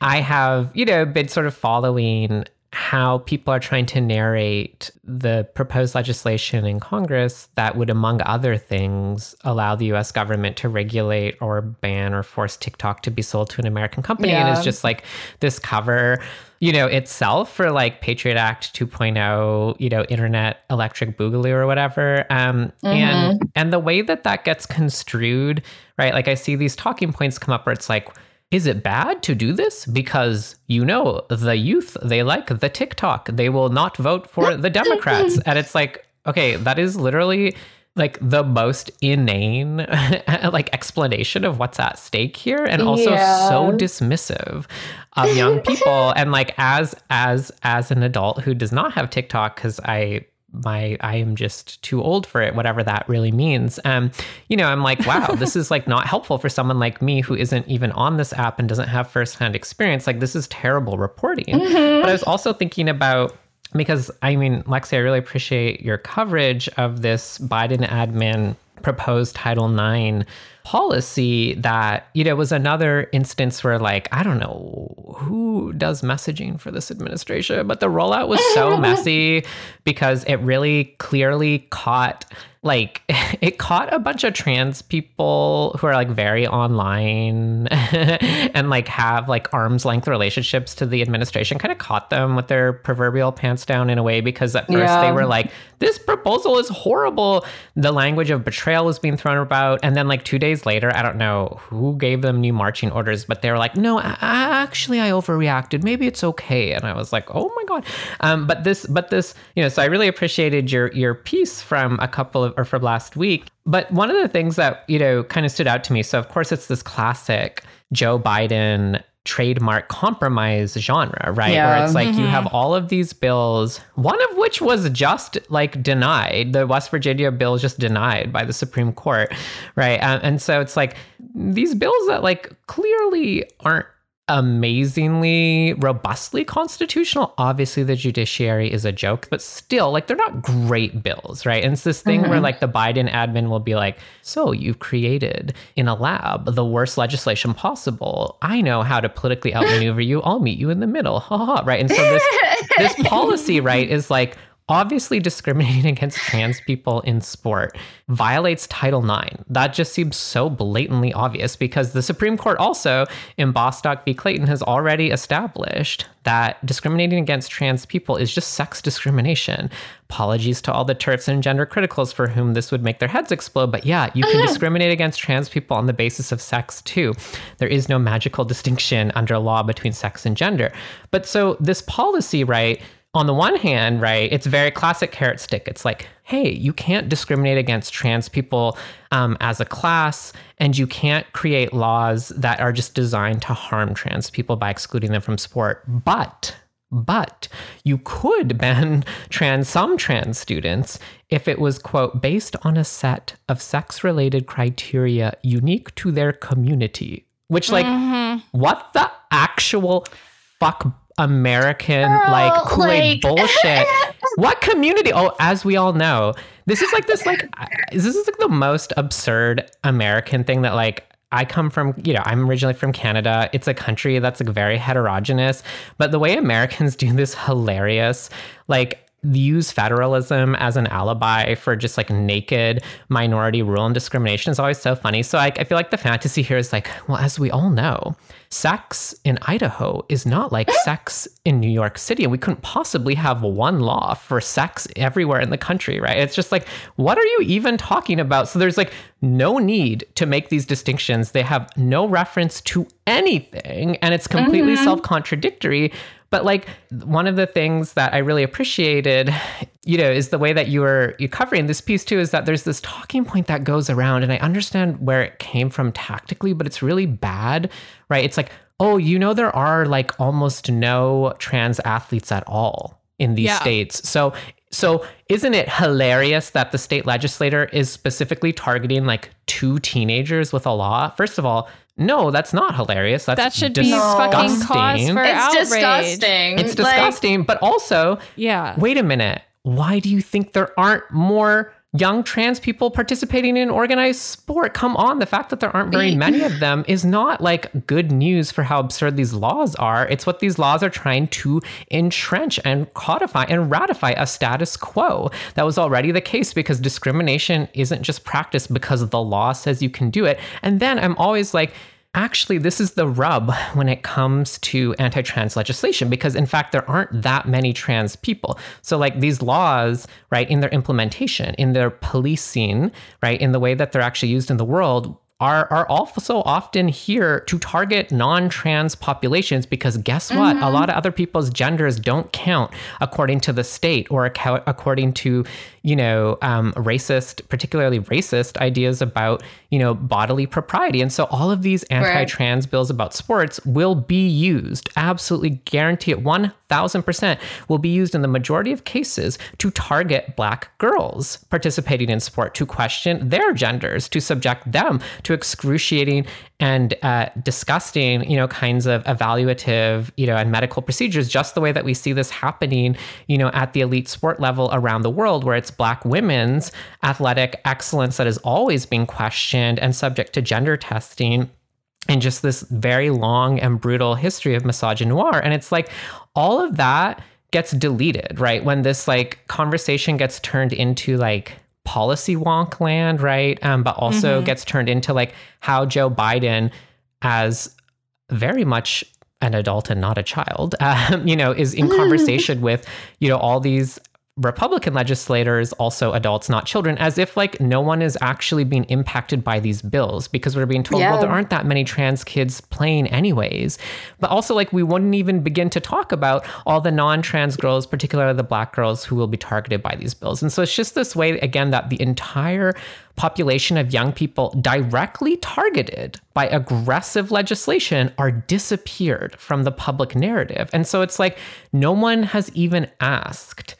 i have you know been sort of following how people are trying to narrate the proposed legislation in Congress that would, among other things, allow the US government to regulate or ban or force TikTok to be sold to an American company. Yeah. And it's just like this cover, you know, itself for like Patriot Act 2.0, you know, internet electric boogaloo or whatever. Um, mm-hmm. And and the way that that gets construed, right? Like I see these talking points come up where it's like, is it bad to do this? Because you know, the youth, they like the TikTok. They will not vote for the Democrats. and it's like, okay, that is literally like the most inane like explanation of what's at stake here and also yeah. so dismissive of young people and like as as as an adult who does not have TikTok cuz I my I am just too old for it, whatever that really means. Um, you know, I'm like, wow, this is like not helpful for someone like me who isn't even on this app and doesn't have firsthand experience. Like, this is terrible reporting. Mm-hmm. But I was also thinking about because I mean, Lexi, I really appreciate your coverage of this Biden admin proposed Title IX policy that, you know, was another instance where, like, I don't know who does messaging for this administration, but the rollout was so messy because it really clearly caught like it caught a bunch of trans people who are like very online and like have like arm's length relationships to the administration kind of caught them with their proverbial pants down in a way because at first yeah. they were like this proposal is horrible the language of betrayal was being thrown about and then like 2 days later I don't know who gave them new marching orders but they were like no I, actually I overreacted maybe it's okay and I was like oh my god um but this but this you know so I really appreciated your your piece from a couple of or from last week. But one of the things that, you know, kind of stood out to me. So, of course, it's this classic Joe Biden trademark compromise genre, right? Yeah. Where it's like mm-hmm. you have all of these bills, one of which was just like denied. The West Virginia bill just denied by the Supreme Court, right? Um, and so it's like these bills that like clearly aren't amazingly robustly constitutional. Obviously, the judiciary is a joke, but still, like, they're not great bills, right? And it's this thing mm-hmm. where, like, the Biden admin will be like, So you've created in a lab the worst legislation possible. I know how to politically outmaneuver you. I'll meet you in the middle. Ha ha. Right. And so this, this policy, right, is like, obviously discriminating against trans people in sport violates Title IX. That just seems so blatantly obvious because the Supreme Court also in Bostock v. Clayton has already established that discriminating against trans people is just sex discrimination. Apologies to all the turfs and gender criticals for whom this would make their heads explode, but yeah, you can discriminate against trans people on the basis of sex too. There is no magical distinction under law between sex and gender. But so this policy, right? On the one hand, right, it's very classic carrot stick. It's like, hey, you can't discriminate against trans people um, as a class, and you can't create laws that are just designed to harm trans people by excluding them from sport. But but you could ban trans some trans students if it was quote based on a set of sex related criteria unique to their community which like mm-hmm. what the actual fuck American Girl, like Kool Aid like... bullshit. what community? Oh, as we all know, this is like this like this is like the most absurd American thing that like I come from, you know, I'm originally from Canada. It's a country that's like very heterogeneous, but the way Americans do this hilarious, like use federalism as an alibi for just like naked minority rule and discrimination is always so funny. So I, I feel like the fantasy here is like, well, as we all know, sex in Idaho is not like sex in New York City. And we couldn't possibly have one law for sex everywhere in the country, right? It's just like, what are you even talking about? So there's like no need to make these distinctions. They have no reference to anything and it's completely mm-hmm. self contradictory But like one of the things that I really appreciated, you know, is the way that you were you covering this piece too, is that there's this talking point that goes around, and I understand where it came from tactically, but it's really bad, right? It's like, oh, you know, there are like almost no trans athletes at all in these yeah. states. So so isn't it hilarious that the state legislator is specifically targeting like two teenagers with a law? First of all, no, that's not hilarious. That's that should disgusting. be fucking cause for it's outrage. disgusting. It's disgusting. Like, but also, yeah. Wait a minute. Why do you think there aren't more young trans people participating in organized sport. Come on, the fact that there aren't very many of them is not like good news for how absurd these laws are. It's what these laws are trying to entrench and codify and ratify a status quo that was already the case because discrimination isn't just practiced because the law says you can do it. And then I'm always like, actually, this is the rub when it comes to anti trans legislation, because in fact, there aren't that many trans people. So, like these laws, right, in their implementation, in their policing, right, in the way that they're actually used in the world, are, are also often here to target non-trans populations because guess what mm-hmm. a lot of other people's genders don't count according to the state or according to you know, um, racist, particularly racist ideas about, you know, bodily propriety. And so all of these anti trans bills about sports will be used, absolutely guarantee it 1000% will be used in the majority of cases to target black girls participating in sport, to question their genders, to subject them to excruciating and uh, disgusting, you know, kinds of evaluative, you know, and medical procedures, just the way that we see this happening, you know, at the elite sport level around the world, where it's Black women's athletic excellence that is always being questioned and subject to gender testing and just this very long and brutal history of misogynoir. And it's like all of that gets deleted, right? When this like conversation gets turned into like policy wonk land, right? Um, but also mm-hmm. gets turned into like how Joe Biden, as very much an adult and not a child, um, you know, is in conversation with, you know, all these Republican legislators, also adults, not children, as if like no one is actually being impacted by these bills because we're being told, yeah. well, there aren't that many trans kids playing anyways. But also, like, we wouldn't even begin to talk about all the non trans girls, particularly the black girls who will be targeted by these bills. And so it's just this way, again, that the entire population of young people directly targeted by aggressive legislation are disappeared from the public narrative. And so it's like no one has even asked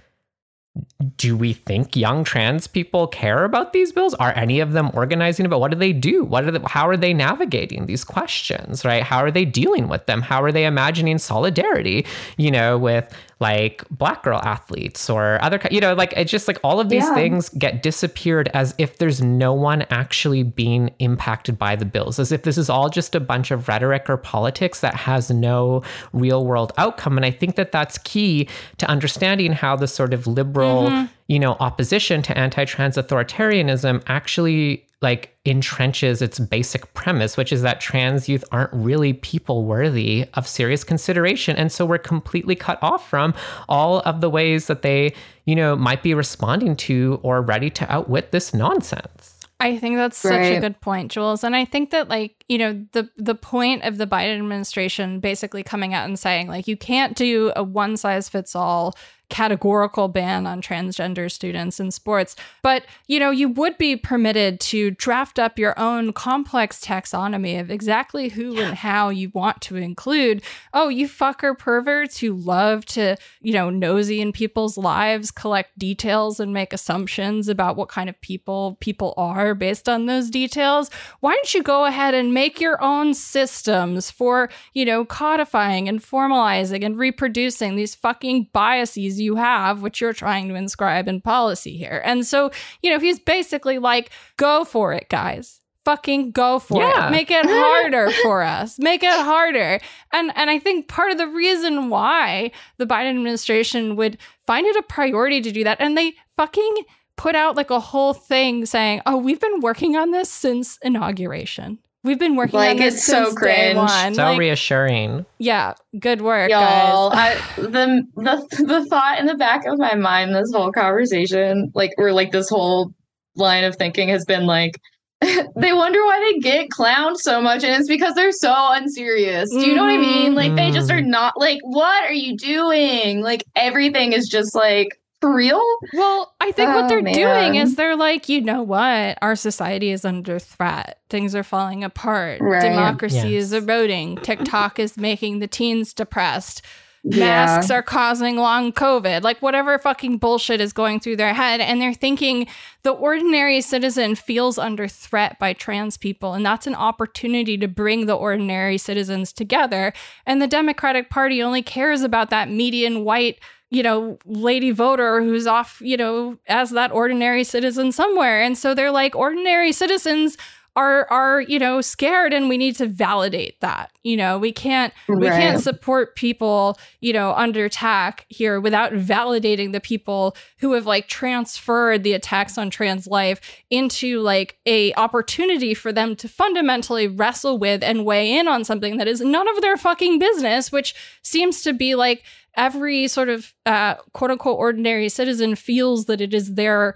do we think young trans people care about these bills? Are any of them organizing about what do they do? What are how are they navigating these questions, right? How are they dealing with them? How are they imagining solidarity, you know, with like black girl athletes or other you know like it's just like all of these yeah. things get disappeared as if there's no one actually being impacted by the bills as if this is all just a bunch of rhetoric or politics that has no real world outcome and i think that that's key to understanding how the sort of liberal mm-hmm. you know opposition to anti-trans authoritarianism actually like entrenches its basic premise, which is that trans youth aren't really people worthy of serious consideration. And so we're completely cut off from all of the ways that they, you know, might be responding to or ready to outwit this nonsense. I think that's right. such a good point, Jules. And I think that like, you know, the the point of the Biden administration basically coming out and saying like you can't do a one size fits all categorical ban on transgender students in sports. But, you know, you would be permitted to draft up your own complex taxonomy of exactly who yeah. and how you want to include. Oh, you fucker perverts who love to, you know, nosy in people's lives, collect details and make assumptions about what kind of people people are based on those details. Why don't you go ahead and make your own systems for, you know, codifying and formalizing and reproducing these fucking biases you have, which you're trying to inscribe in policy here. And so, you know, he's basically like, go for it, guys fucking go for yeah. it. Make it harder for us. Make it harder. And and I think part of the reason why the Biden administration would find it a priority to do that and they fucking put out like a whole thing saying, "Oh, we've been working on this since inauguration." We've been working like, on this it's since so cringe. day one. So like, reassuring. Yeah, good work, y'all. guys. I, the the the thought in the back of my mind, this whole conversation, like or like this whole line of thinking has been like, they wonder why they get clowned so much, and it's because they're so unserious. Do you know what I mean? Like they just are mm. not like, what are you doing? Like everything is just like for real? Well, I think oh, what they're man. doing is they're like, you know what? Our society is under threat. Things are falling apart. Right. Democracy yes. is eroding. TikTok is making the teens depressed. Masks yeah. are causing long COVID, like whatever fucking bullshit is going through their head. And they're thinking the ordinary citizen feels under threat by trans people. And that's an opportunity to bring the ordinary citizens together. And the Democratic Party only cares about that median white you know, lady voter who's off, you know, as that ordinary citizen somewhere. And so they're like, ordinary citizens are are you know scared and we need to validate that you know we can't right. we can't support people you know under attack here without validating the people who have like transferred the attacks on trans life into like a opportunity for them to fundamentally wrestle with and weigh in on something that is none of their fucking business which seems to be like every sort of uh, quote unquote ordinary citizen feels that it is their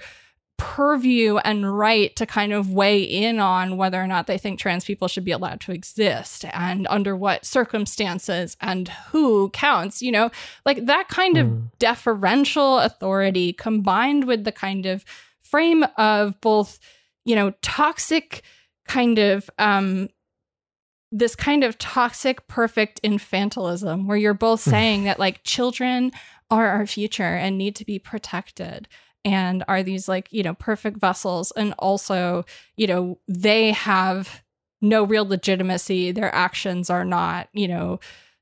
purview and right to kind of weigh in on whether or not they think trans people should be allowed to exist and under what circumstances and who counts, you know, like that kind mm. of hmm. deferential authority combined with the kind of frame of both, you know, toxic kind of um this kind of toxic perfect infantilism where you're both hmm. saying that like children are our future and need to be protected and are these like you know perfect vessels. And also you know they have no real legitimacy. Their actions are not you know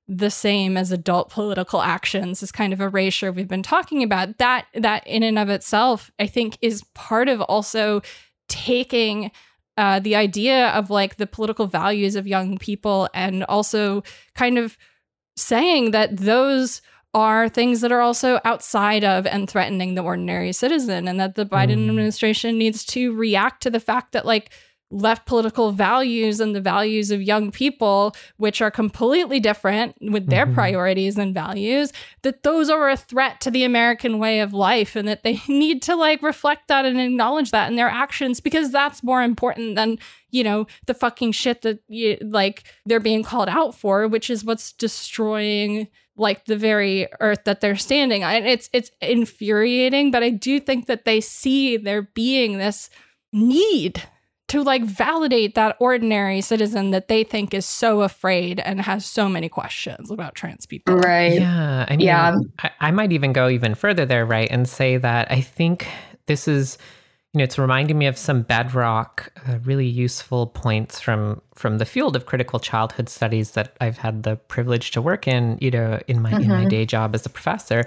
the same as adult political actions. Is kind of erasure we've been talking about that that in and of itself i think is part of also taking uh, the idea of like the political values of young people and also kind of saying that those are things that are also outside of and threatening the ordinary citizen and that the Biden mm. administration needs to react to the fact that like left political values and the values of young people, which are completely different with their mm-hmm. priorities and values, that those are a threat to the American way of life and that they need to like reflect that and acknowledge that in their actions because that's more important than, you know, the fucking shit that you, like they're being called out for, which is what's destroying like the very earth that they're standing on. It's it's infuriating, but I do think that they see there being this need to like validate that ordinary citizen that they think is so afraid and has so many questions about trans people. Right. Yeah. I mean, yeah. I, I might even go even further there, right? And say that I think this is you know, it's reminding me of some bedrock, uh, really useful points from from the field of critical childhood studies that I've had the privilege to work in, you know, in my mm-hmm. in my mm-hmm. day job as a professor,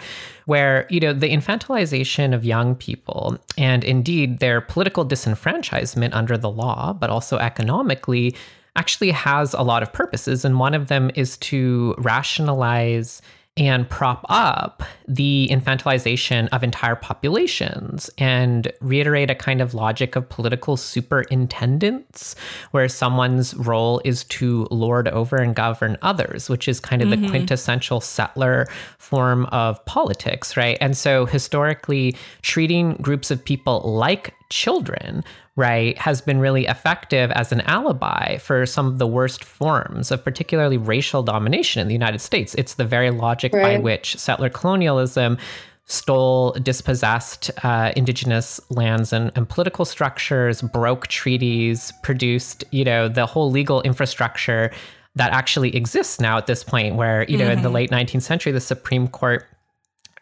where you know the infantilization of young people and indeed their political disenfranchisement under the law, but also economically, actually has a lot of purposes, and one of them is to rationalize and prop up the infantilization of entire populations and reiterate a kind of logic of political superintendence, where someone's role is to lord over and govern others, which is kind of mm-hmm. the quintessential settler form of politics, right? And so historically, treating groups of people like children right, has been really effective as an alibi for some of the worst forms of particularly racial domination in the United States. It's the very logic right. by which settler colonialism stole, dispossessed uh, indigenous lands and, and, political structures, broke treaties, produced, you know, the whole legal infrastructure that actually exists now at this point, where, you know, mm-hmm. in the mm-hmm. late 19th century, the Supreme Court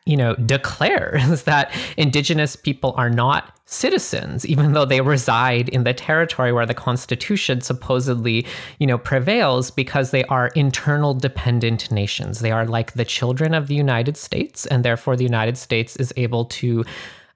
you know, declares that indigenous people are not citizens, even though they reside in the territory where the Constitution supposedly, you know, prevails because they are internal dependent nations. They are like the children of the United States, and therefore the United States is able to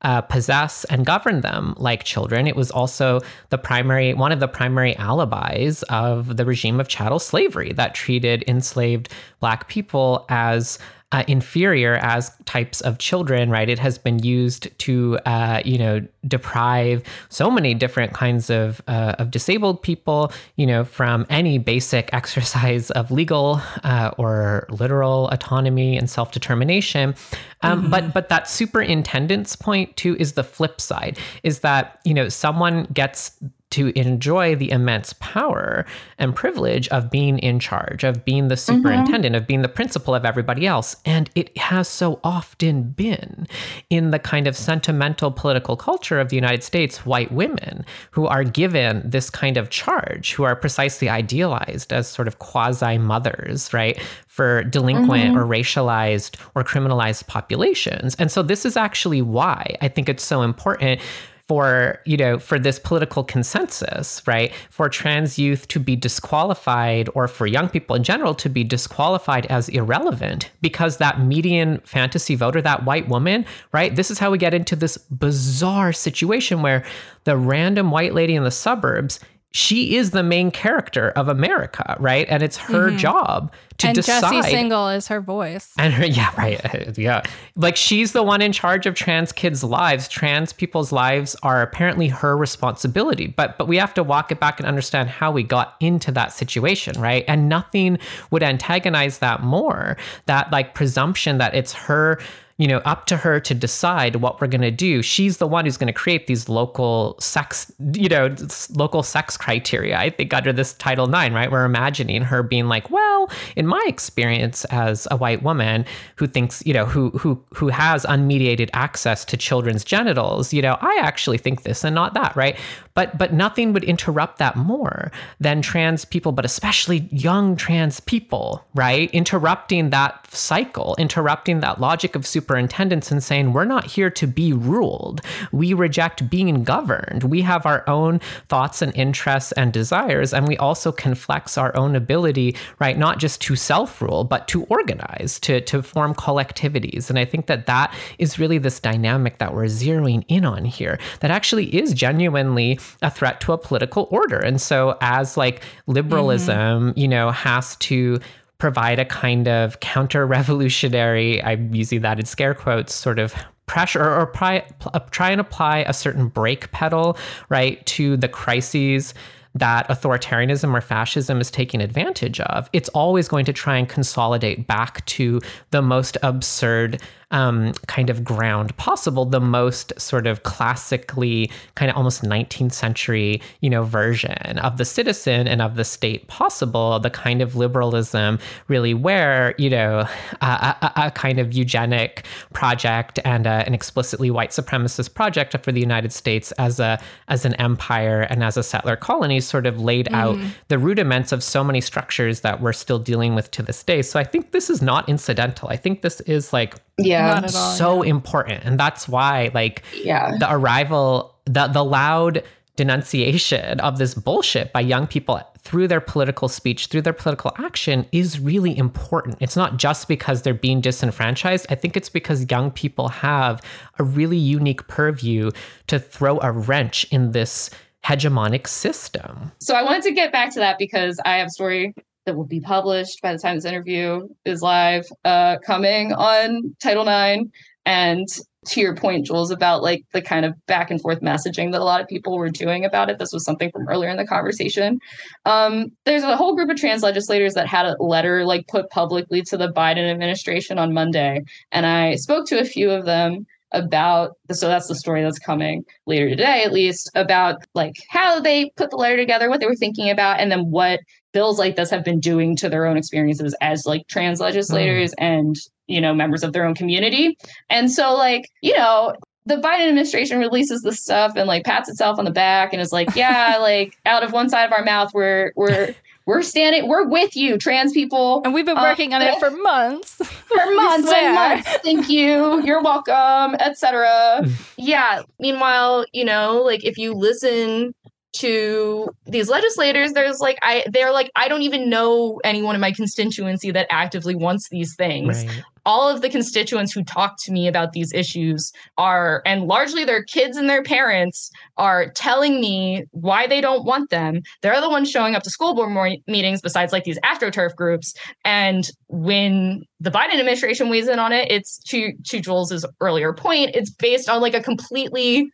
uh, possess and govern them like children. It was also the primary, one of the primary alibis of the regime of chattel slavery that treated enslaved Black people as uh, inferior as types of children, right? It has been used to, uh, you know, deprive so many different kinds of uh, of disabled people, you know, from any basic exercise of legal uh, or literal autonomy and self determination. Um, mm-hmm. But but that superintendent's point too is the flip side, is that you know someone gets to enjoy the immense power and privilege of being in charge, of being the mm-hmm. superintendent, mm-hmm. of being the principal of everybody else. And it has so often been in the kind of sentimental political culture of the United States, white women who are given this kind of charge, who are precisely idealized as sort of quasi mothers, right? For delinquent mm-hmm. or racialized or criminalized populations. And so this is actually why I think it's so important for you know for this political consensus right? For trans youth to be disqualified or for young people in general to be disqualified as irrelevant because that median fantasy voter that white woman right? This is how we get into this bizarre situation where the random white lady in the suburbs she is the main character of America, right? And it's her mm-hmm. job to and decide. And Jesse Singal is her voice. And her, yeah, right, yeah. Like she's the one in charge of trans kids' lives. Trans people's lives are apparently her responsibility. But but we have to walk it back and understand how we got into that situation, right? And nothing would antagonize that more. That like presumption that it's her you know, up to her to decide what we're going to do. She's the one who's going to create these local sex, you know, local sex criteria. I think under this Title IX, right? We're imagining her being like, well, in my experience as a white woman who thinks, you know, who who who has unmediated access to children's genitals, you know, I actually think this and not that, right? But but nothing would interrupt that more than trans people, but especially young trans people, right? Interrupting that cycle, interrupting that logic of super superintendents and saying, we're not here to be ruled. We reject being governed. We have our own thoughts and interests and desires. And we also can flex our own ability, right? Not just to self rule, but to organize, to, to form collectivities. And I think that that is really this dynamic that we're zeroing in on here that actually is genuinely a threat to a political order. And so, as like liberalism, mm-hmm. you know, has to provide a kind of counter revolutionary, I'm using that in scare quotes, sort of pressure or, or try, uh, try and apply a certain brake pedal, right, to the crises that authoritarianism or fascism is taking advantage of, it's always going to try and consolidate back to the most absurd um, kind of ground possible, the most sort of classically kind of almost 19th century, you know, version of the citizen and of the state possible, the kind of liberalism really where, you know, a, a, a kind of eugenic project and a, an explicitly white supremacist project for the United States as a as an empire and as a settler colony sort of laid mm. out the rudiments of so many structures that we're still dealing with to this day. So I think this is not incidental. I think this is like yeah all, so yeah. important and that's why like yeah the arrival the the loud denunciation of this bullshit by young people through their political speech through their political action is really important it's not just because they're being disenfranchised i think it's because young people have a really unique purview to throw a wrench in this hegemonic system. So I wanted to get back to that because I have a story that will be published by the time this interview is live, uh, coming on Title IX. And to your point, Jules, about like the kind of back and forth messaging that a lot of people were doing about it. This was something from earlier in the conversation. Um, there's a whole group of trans legislators that had a letter like put publicly to the Biden administration on Monday. And I spoke to a few of them about so that's the story that's coming later today at least about like how they put the letter together what they were thinking about and then what bills like this have been doing to their own experiences as like trans legislators mm. and you know members of their own community and so like you know the Biden administration releases this stuff and like pats itself on the back and is like, yeah, like out of one side of our mouth, we're we're we're standing, we're with you, trans people. And we've been working uh, on it for months. For months and months. Thank you. You're welcome, etc. yeah. Meanwhile, you know, like if you listen to these legislators there's like i they're like i don't even know anyone in my constituency that actively wants these things. Right. all of the constituents who talk to me about these issues are and largely their kids and their parents are telling me why they don't want them. They're the ones showing up to school board meetings besides like these astroturf groups. And when the biden administration weighs in on it it's to to jules's earlier point it's based on like a completely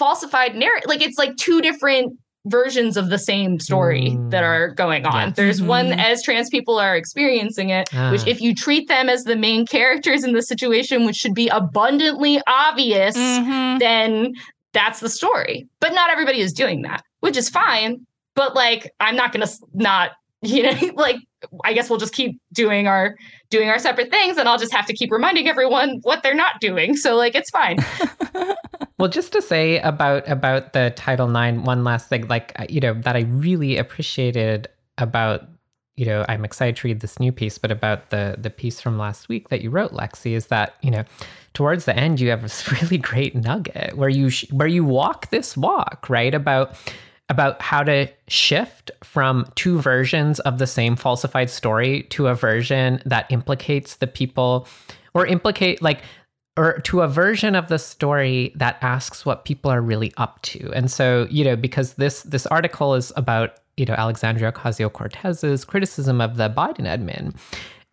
falsified narrative. Like it's like two different versions of the same story mm. that are going on. Yes. There's mm-hmm. one as trans people are experiencing it, ah. which if you treat them as the main characters in the situation, which should be abundantly obvious, mm-hmm. then that's the story. But not everybody is doing that. which is fine. But like, I'm not gonna not you know like i guess we'll just keep doing our doing our separate things and i'll just have to keep reminding everyone what they're not doing so like it's fine well just to say about about the title nine one last thing like you know that i really appreciated about you know i'm excited to read this new piece but about the the piece from last week that you wrote lexi is that you know towards the end you have this really great nugget where you sh- where you walk this walk right about about how to shift from two versions of the same falsified story to a version that implicates the people or implicate like or to a version of the story that asks what people are really up to. And so, you know, because this this article is about, you know, Alexandria Ocasio-Cortez's criticism of the Biden admin.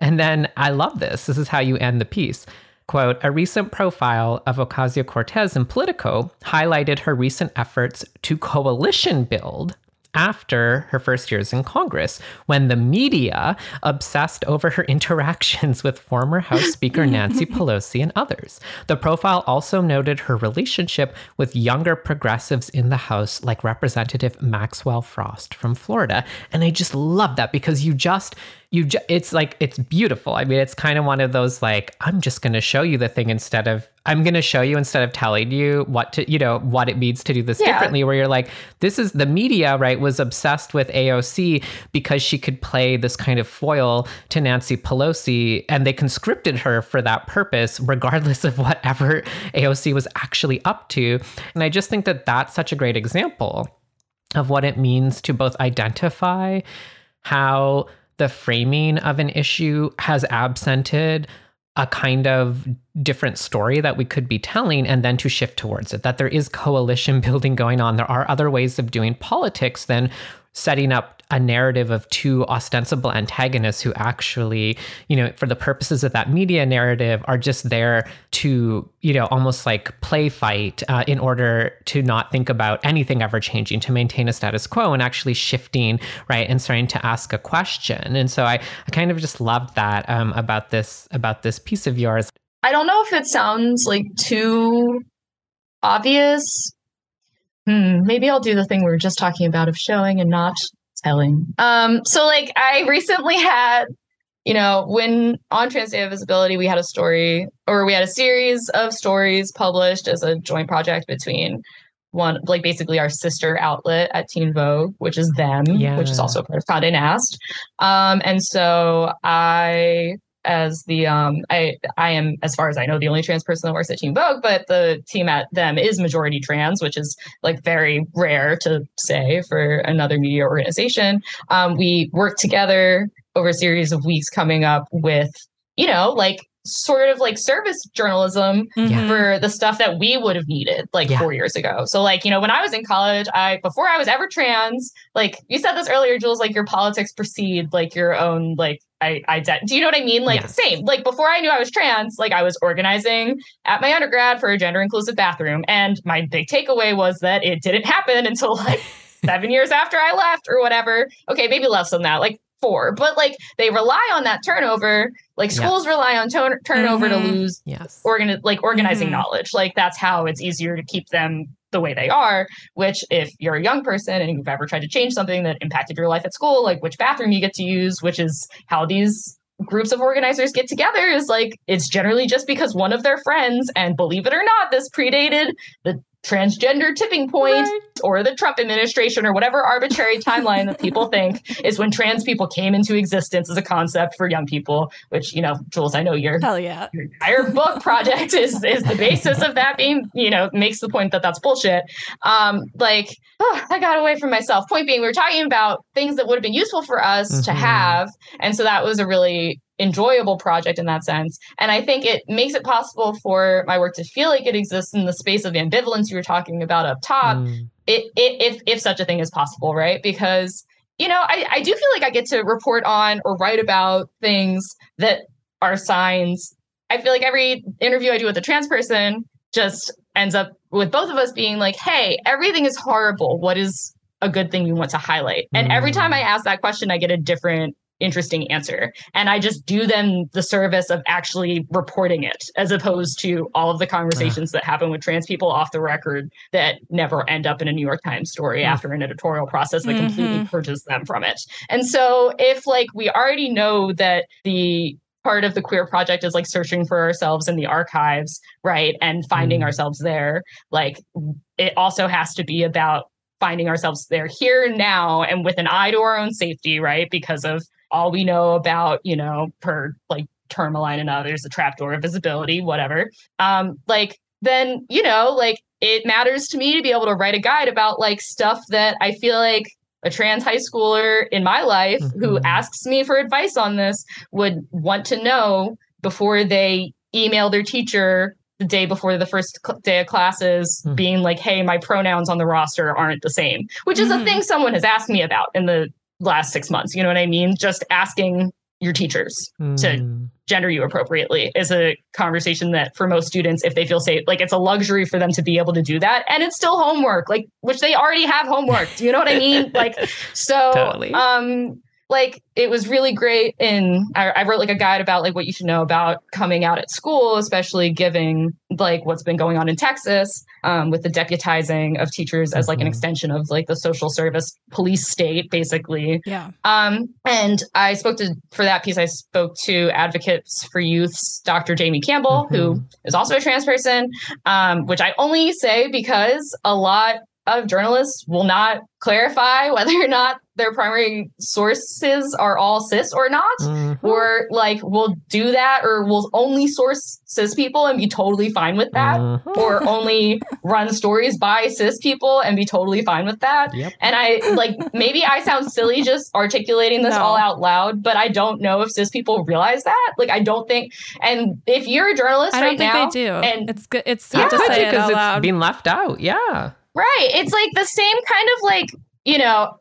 And then I love this. This is how you end the piece. Quote, a recent profile of Ocasio Cortez in Politico highlighted her recent efforts to coalition build after her first years in Congress, when the media obsessed over her interactions with former House Speaker Nancy Pelosi and others. The profile also noted her relationship with younger progressives in the House, like Representative Maxwell Frost from Florida. And I just love that because you just you ju- it's like it's beautiful i mean it's kind of one of those like i'm just going to show you the thing instead of i'm going to show you instead of telling you what to you know what it means to do this yeah. differently where you're like this is the media right was obsessed with aoc because she could play this kind of foil to nancy pelosi and they conscripted her for that purpose regardless of whatever aoc was actually up to and i just think that that's such a great example of what it means to both identify how the framing of an issue has absented a kind of different story that we could be telling and then to shift towards it that there is coalition building going on. There are other ways of doing politics than setting up a narrative of two ostensible antagonists who actually, you know, for the purposes of that media narrative, are just there to, you know, almost like play fight uh, in order to not think about anything ever changing, to maintain a status quo and actually shifting, right, and starting to ask a question. And so I, I kind of just loved that um, about this about this piece of yours. I don't know if it sounds like too obvious. Hmm, maybe I'll do the thing we were just talking about of showing and not telling. Um, so like I recently had, you know, when on Trans Day of Visibility, we had a story or we had a series of stories published as a joint project between one like basically our sister outlet at Teen Vogue, which is them, yeah. which is also part of Condé Nast. Um, and so I as the um I I am as far as I know the only trans person that works at Teen Vogue, but the team at them is majority trans, which is like very rare to say for another media organization. Um, we work together over a series of weeks coming up with you know like sort of like service journalism mm-hmm. for the stuff that we would have needed like yeah. four years ago. So like, you know, when I was in college, I before I was ever trans, like you said this earlier, Jules, like your politics precede like your own like I I do you know what I mean? Like yes. same. Like before I knew I was trans, like I was organizing at my undergrad for a gender inclusive bathroom. And my big takeaway was that it didn't happen until like seven years after I left or whatever. Okay, maybe less than that. Like for. But like they rely on that turnover. Like schools yes. rely on to- turnover mm-hmm. to lose yes. organ like organizing mm-hmm. knowledge. Like that's how it's easier to keep them the way they are. Which if you're a young person and you've ever tried to change something that impacted your life at school, like which bathroom you get to use, which is how these groups of organizers get together is like it's generally just because one of their friends and believe it or not this predated the transgender tipping point right. or the Trump administration or whatever arbitrary timeline that people think is when trans people came into existence as a concept for young people, which, you know, Jules, I know your, Hell yeah. your entire book project is, is the basis of that being, you know, makes the point that that's bullshit. Um, like, oh, I got away from myself. Point being, we were talking about things that would have been useful for us mm-hmm. to have. And so that was a really enjoyable project in that sense. And I think it makes it possible for my work to feel like it exists in the space of ambivalence you were talking about up top, mm. it, it, if, if such a thing is possible, right? Because, you know, I, I do feel like I get to report on or write about things that are signs. I feel like every interview I do with a trans person just ends up with both of us being like, hey, everything is horrible. What is a good thing you want to highlight? And every time I mm. ask that question, I get a different interesting answer. And I just do them the service of actually reporting it as opposed to all of the conversations that happen with trans people off the record that never end up in a New York Times story mm after an editorial process that mm-hmm. completely purges them from it. And so if like we already know that the part of the queer project is like searching for ourselves in the archives, right? And finding mm ourselves there, like it also has to be about finding ourselves there here now and with an eye to our own safety, right? Because of all we know about, you know, per like Tourmaline and others, the trapdoor of visibility, whatever. Um, like then, you know, like it matters to me to be able to write a guide about like stuff that I feel like a trans high schooler in my life mm-hmm. who asks me for advice on this would want to know before they email their teacher the day before the first cl- day of classes mm-hmm. being like hey my pronouns on the roster aren't the same which is mm-hmm. a thing someone has asked me about in the last six months. You know what I mean? Just asking your teachers mm. to hmm. gender you appropriately is a conversation that for most students if they feel safe like it's a luxury for them to be able to do that and it's still homework like which they already have homework do you know what i mean like so totally. um like it was really great and I, I, wrote like a guide about like what you should know about coming out at school especially giving like what's been going on in texas um, with the deputizing of teachers as like an mm-hmm. extension of like the social service police state basically yeah um, and i spoke to for that piece i spoke to advocates for youths dr jamie campbell mm-hmm. who is also a trans person um, which i only say because a lot of journalists will not clarify whether or not their primary sources are all cis or not, mm-hmm. or like we'll do that, or we'll only source cis people and be totally fine with that, mm-hmm. or only run stories by cis people and be totally fine with that. Yep. And I like maybe I sound silly just articulating this no. all out loud, but I don't know if cis people realize that. Like I don't think, and if you're a journalist I right don't think they do. And it's good. It's yeah, to say because it it's being left out. Yeah. Right. It's like the same kind of like, you know,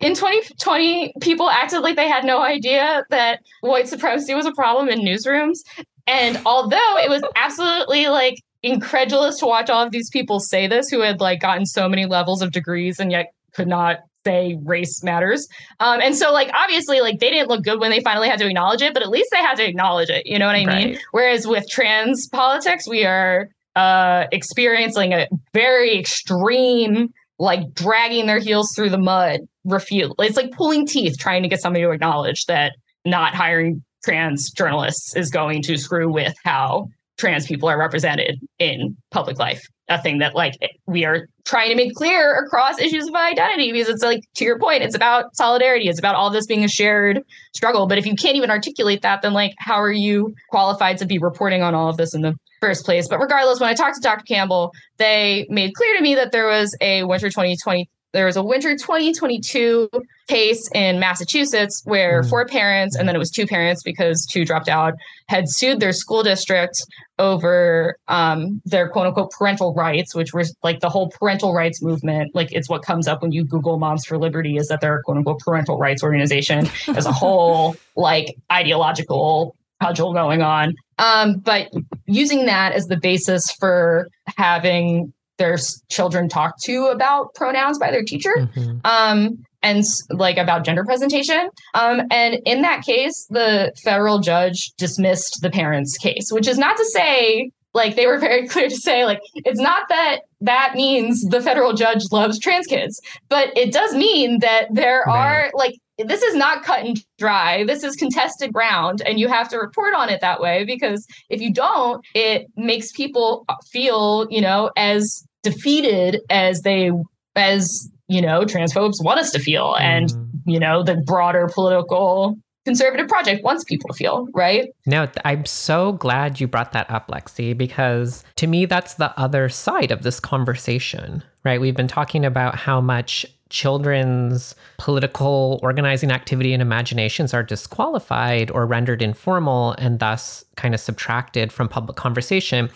in 2020, people acted like they had no idea that white supremacy was a problem in newsrooms. And although it was absolutely like incredulous to watch all of these people say this who had like gotten so many levels of degrees and yet could not say race matters. Um, and so like obviously like they didn't look good when they finally had to acknowledge it, but at least they had to acknowledge it. You know what I right. mean? Whereas with trans politics, we are uh, experiencing a very extreme, like dragging their heels through the mud refute. It's like pulling teeth trying to get somebody to acknowledge that not hiring trans journalists is going to screw with how trans people are represented in public life a thing that like we are trying to make clear across issues of identity because it's like to your point it's about solidarity it's about all this being a shared struggle but if you can't even articulate that then like how are you qualified to be reporting on all of this in the first place but regardless when i talked to dr campbell they made clear to me that there was a winter 2020 there was a winter 2022 case in Massachusetts where mm. four parents, and then it was two parents because two dropped out, had sued their school district over um, their quote unquote parental rights, which was like the whole parental rights movement. Like it's what comes up when you Google Moms for Liberty is that they're a quote unquote parental rights organization as a whole like ideological cudgel going on. Um, but using that as the basis for having their children talk to about pronouns by their teacher mm-hmm. um, and like about gender presentation um, and in that case the federal judge dismissed the parents case which is not to say like they were very clear to say like it's not that that means the federal judge loves trans kids but it does mean that there are like this is not cut and dry. This is contested ground, and you have to report on it that way because if you don't, it makes people feel, you know, as defeated as they as you know transphobes want us to feel mm. and you know the broader political conservative project wants people to feel right? No i'm so glad you brought that up lexi because to me that's the other side of this conversation right? We've been talking about how much children's political organizing activity and imaginations are disqualified or rendered informal and thus kind of subtracted from public conversation.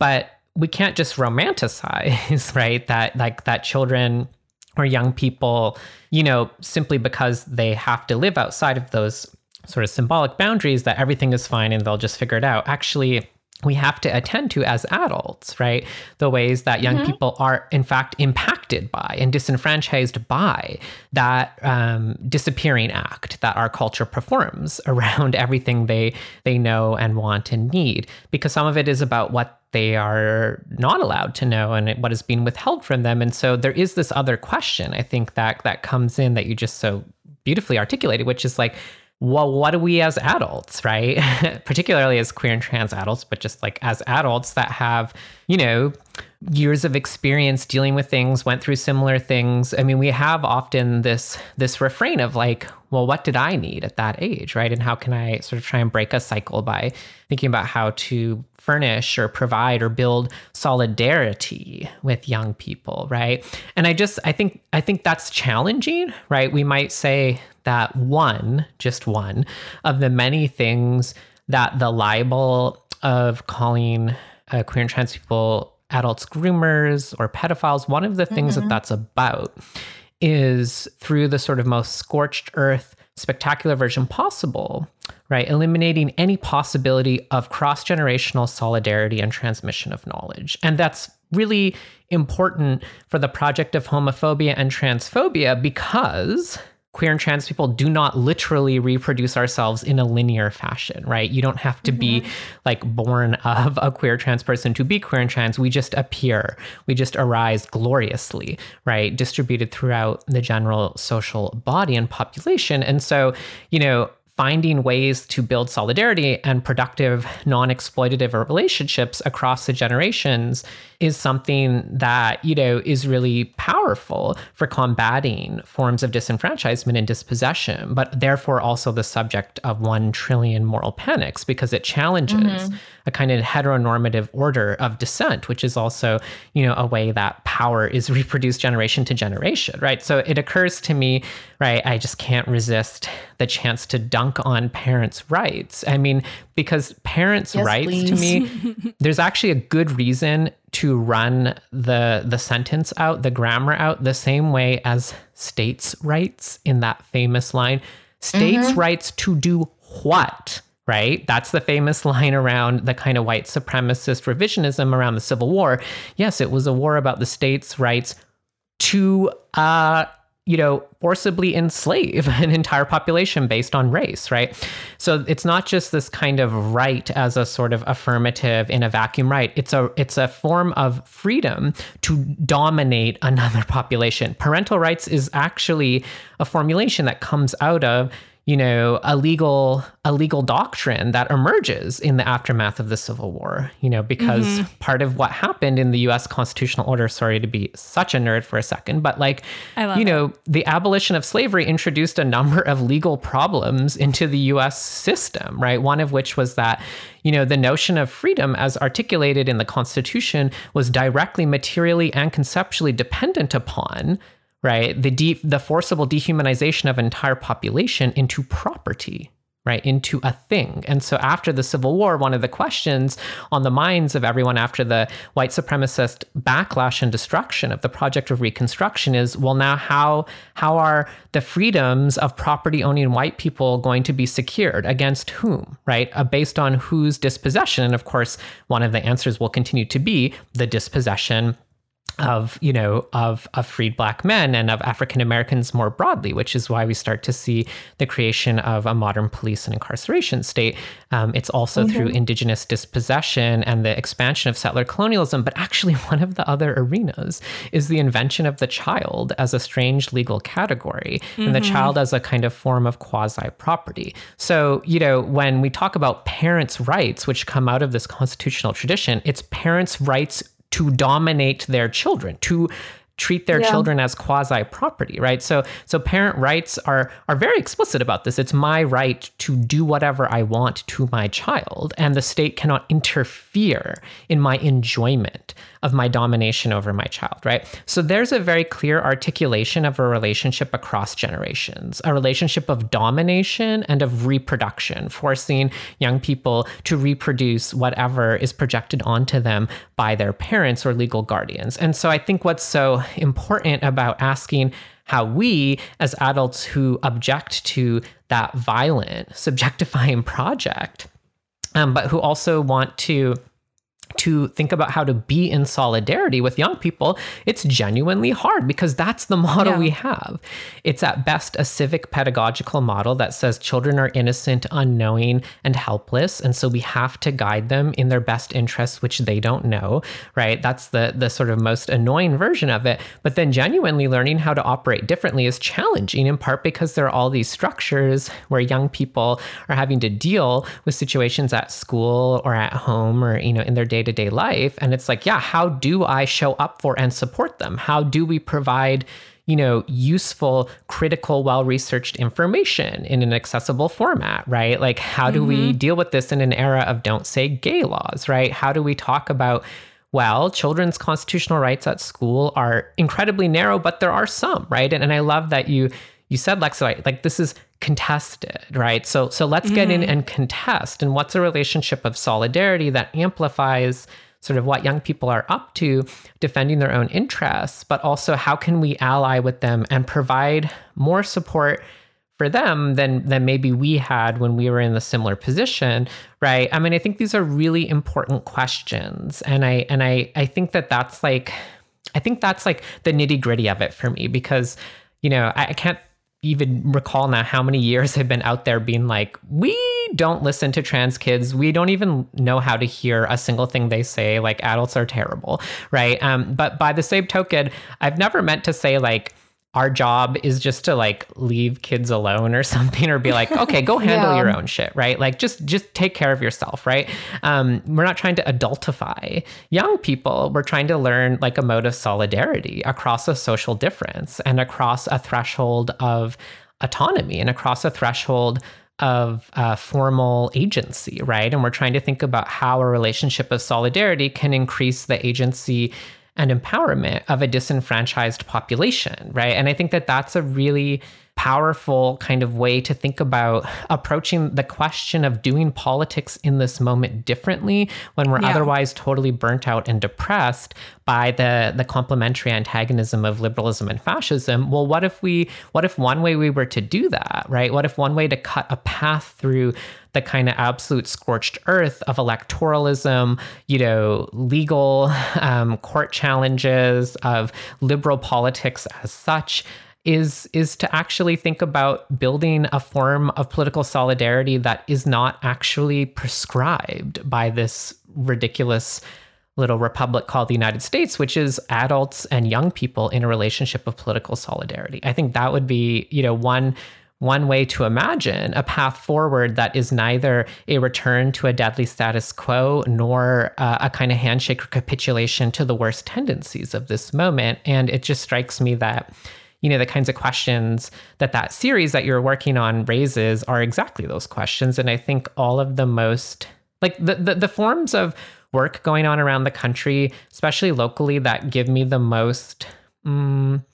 But we can't just romanticize, right? That like that children or young people, you know, simply because they have to live outside of those sort of symbolic boundaries that everything is fine and they'll just figure it out. Actually, we have to attend to as adults, right? The ways that young mm-hmm. people are, in fact, impacted by and disenfranchised by that um, disappearing act that our culture performs around everything they they know and want and need. Because some of it is about what they are not allowed to know and what is being withheld from them. And so there is this other question, I think that that comes in that you just so beautifully articulated, which is like well, what do we as adults, right? Particularly as queer and trans adults, but just like as adults that have, you know, years of experience dealing with things, went through similar things. I mean, we have often this this refrain of like, well, what did I need at that age, right? And how can I sort of try and break a cycle by thinking about how to furnish or provide or build solidarity with young people, right? And I just I think I think that's challenging, right? We might say that one, just one, of the many things that the libel of calling uh, queer and trans people adults groomers or pedophiles, one of the things mm-hmm. that that's about is through the sort of most scorched earth, spectacular version possible, right? Eliminating any possibility of cross generational solidarity and transmission of knowledge. And that's really important for the project of homophobia and transphobia because queer and trans people do not literally reproduce ourselves in a linear fashion, right? You don't have to mm-hmm. be like born of a queer trans person to be queer and trans. We just appear, we just arise gloriously, right? Distributed throughout the general social body and population. And so, you know, finding ways to build solidarity and productive, non exploitative relationships across the generations is something that, you know, is really powerful for combating forms of disenfranchisement and dispossession, but therefore also the subject of one trillion moral panics because it challenges mm-hmm. A kind of heteronormative order of descent, which is also, you know, a way that power is reproduced generation to generation, right? So it occurs to me, right, I just can't resist the chance to dunk on parents' rights. I mean, because parents' yes, rights please. to me, there's actually a good reason to run the the sentence out, the grammar out, the same way as states' rights in that famous line. States' mm-hmm. rights to do what? Right? That's the famous line around the kind of white supremacist revisionism around the Civil War. Yes, it was a war about the states' rights to uh, you know, forcibly enslave an entire population based on race, right? So it's not just this kind of right as a sort of affirmative in a vacuum right. It's a it's a form of freedom to dominate another population. Parental rights is actually a formulation that comes out of you know, a legal a legal doctrine that emerges in the aftermath of the Civil War, you know, because mm-hmm. part of what happened in the US constitutional order, sorry to be such a nerd for a second, but like you know, it. the abolition of slavery introduced a number of legal problems into the US system, right? One of which was that, you know, the notion of freedom as articulated in the Constitution was directly materially and conceptually dependent upon right? The de- the forcible dehumanization of an entire population into property, right? Into a thing. And so after the Civil War, one of the questions on the minds of everyone after the white supremacist backlash and destruction of the project of reconstruction is, well, now how how are the freedoms of property owning white people going to be secured against whom, right? Uh, based on whose dispossession? And of course, one of the answers will continue to be the dispossession of you know of of freed black men and of African Americans more broadly, which is why we start to see the creation of a modern police and incarceration state. Um, it's also mm-hmm. through indigenous dispossession and the expansion of settler colonialism. But actually, one of the other arenas is the invention of the child as a strange legal category mm-hmm. and the mm-hmm. child as a kind of form of quasi property. So you know when we talk about parents' rights, which come out of this constitutional tradition, it's parents' rights to dominate their children, to treat their yeah. children as quasi property right so so parent rights are are very explicit about this it's my right to do whatever i want to my child and the state cannot interfere in my enjoyment of my domination over my child, right? So there's a very clear articulation of a relationship across generations, a relationship of domination and of reproduction, forcing young people to reproduce whatever is projected onto them by their parents or legal guardians. And so I think what's so important about asking how we, as adults who object to that violent, subjectifying project, um, but who also want to to think about how to be in solidarity with young people, it's genuinely hard because that's the model yeah. we have. It's at best a civic pedagogical model that says children are innocent, unknowing, and helpless. And so we have to guide them in their best interests, which they don't know, right? That's the, the sort of most annoying version of it. But then genuinely learning how to operate differently is challenging, in part because there are all these structures where young people are having to deal with situations at school or at home or, you know, in their day to day life. And it's like, yeah, how do I show up for and support them? How do we provide, you know, useful, critical, well researched information in an accessible format, right? Like, how do mm-hmm. we deal with this in an era of don't say gay laws, right? How do we talk about, well, children's constitutional rights at school are incredibly narrow, but there are some, right? And, and I love that you you said Lexi, like this is contested, right? So so let's get mm-hmm. in and contest. And what's a relationship of solidarity that amplifies sort of what young people are up to, defending their own interests, but also how can we ally with them and provide more support for them than than maybe we had when we were in the similar position, right? I mean, I think these are really important questions, and I and I I think that that's like I think that's like the nitty gritty of it for me because you know I, I can't even recall now how many years I've been out there being like, we don't listen to trans kids. We don't even know how to hear a single thing they say. Like adults are terrible, right? Um, but by the same token, I've never meant to say like, our job is just to like leave kids alone or something or be like okay go handle yeah. your own shit right like just just take care of yourself right um, we're not trying to adultify young people we're trying to learn like a mode of solidarity across a social difference and across a threshold of autonomy and across a threshold of uh, formal agency, right? And we're trying to think about how a relationship of solidarity can increase the agency and empowerment of a disenfranchised population, right? And I think that that's a really powerful kind of way to think about approaching the question of doing politics in this moment differently when we're yeah. otherwise totally burnt out and depressed by the the complementary antagonism of liberalism and fascism well what if we what if one way we were to do that right what if one way to cut a path through the kind of absolute scorched earth of electoralism, you know, legal um, court challenges, of liberal politics as such, is is to actually think about building a form of political solidarity that is not actually prescribed by this ridiculous little republic called the United States, which is adults and young people in a relationship of political solidarity. I think that would be, you know, one one way to imagine a path forward that is neither a return to a deadly status quo nor uh, a kind of handshake capitulation to the worst tendencies of this moment. And it just strikes me that you know the kinds of questions that that series that you're working on raises are exactly those questions. And i think all of the most like the the, the forms of work going on around the country especially locally that give me the most um,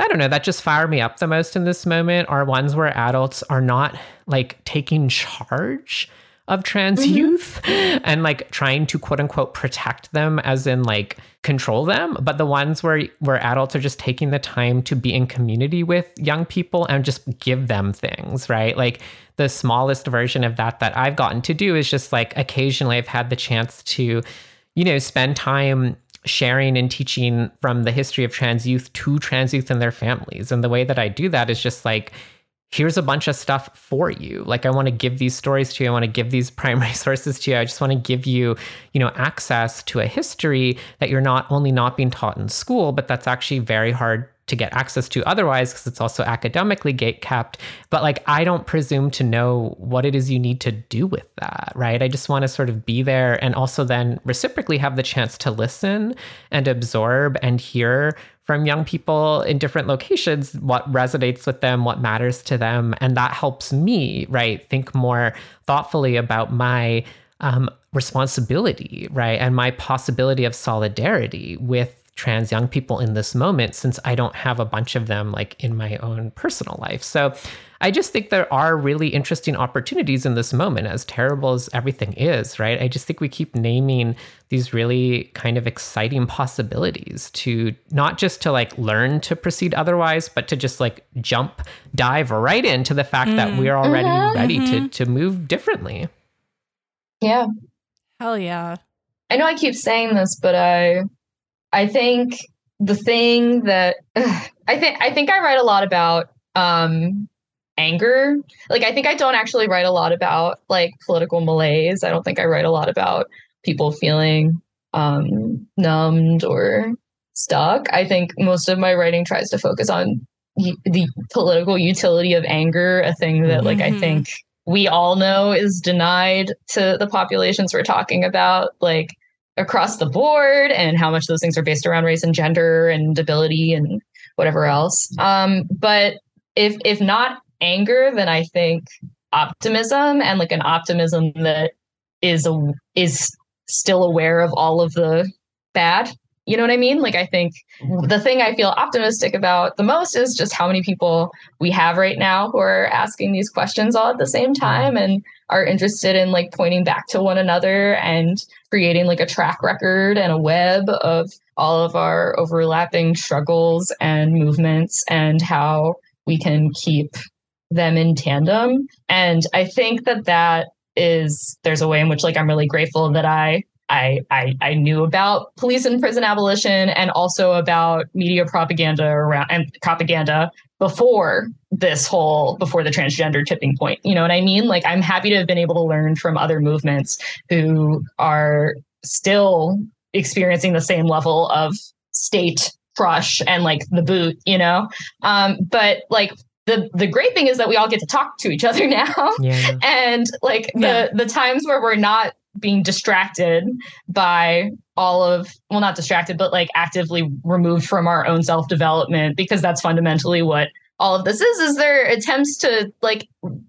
I don't know, that just fire me up the most in this moment are ones where adults are not like taking charge of trans mm-hmm. youth and like trying to quote unquote protect them as in like control them. But the ones where where adults are just taking the time to be in community with young people and just give them things right? Like the smallest version of that that I've gotten to do is just like occasionally I've had the chance to you know spend time sharing and teaching from the history of trans youth to trans youth and their families. And the way that I do that is just like here's a bunch of stuff for you. Like I want to give these stories to you. I want to give these primary sources to you. I just want to give you, you know, access to a history that you're not only not being taught in school, but that's actually very hard to get access to otherwise because it's also academically gate capped but like i don't presume to know what it is you need to do with that right i just want to sort of be there and also then reciprocally have the chance to listen and absorb and hear from young people in different locations what resonates with them, what matters to them. And that helps me, right, think more thoughtfully about my um, responsibility, right, and my possibility of solidarity with trans young people in this moment since I don't have a bunch of them like in my own personal life. So I just think there are really interesting opportunities in this moment, as terrible as everything is, right? I just think we keep naming these really kind of exciting possibilities to not just to like learn to proceed otherwise, but to just like jump, dive right into the fact mm. that we're already mm-hmm. ready to, mm-hmm. to move differently. Yeah. Hell yeah. I know I keep saying this, but I I think the thing that ugh, I think I think I write a lot about um anger. Like I think I don't actually write a lot about like political malaise. I don't think I write a lot about people feeling um numbed or stuck. I think most of my writing tries to focus on the political utility of anger, a thing that like mm-hmm. I think we all know is denied to the populations we're talking about, like across the board, and how much those things are based around race and gender and ability and whatever else. Um, but if if not anger, then I think optimism and like an optimism that is a, is still aware of all of the bad you know what I mean? Like, I think mm-hmm. the thing I feel optimistic about the most is just how many people we have right now who are asking these questions all at the same mm-hmm. time and are interested in like pointing back to one another and creating like a track record and a web of all of our overlapping struggles and movements and how we can keep them in tandem. And I think that that is there's a way in which like I'm really grateful that I I, I, I knew about police and prison abolition and also about media propaganda around and propaganda before this whole before the transgender tipping point. You know what I mean? Like I'm happy to have been able to learn from other movements who are still experiencing the same level of state crush and like the boot, you know? Um, but like the the great thing is that we all get to talk to each other now. Yeah. and like the yeah. the times where we're not being distracted by all of well not distracted but like actively removed from our own self development because that's fundamentally what all of this is is their attempts to like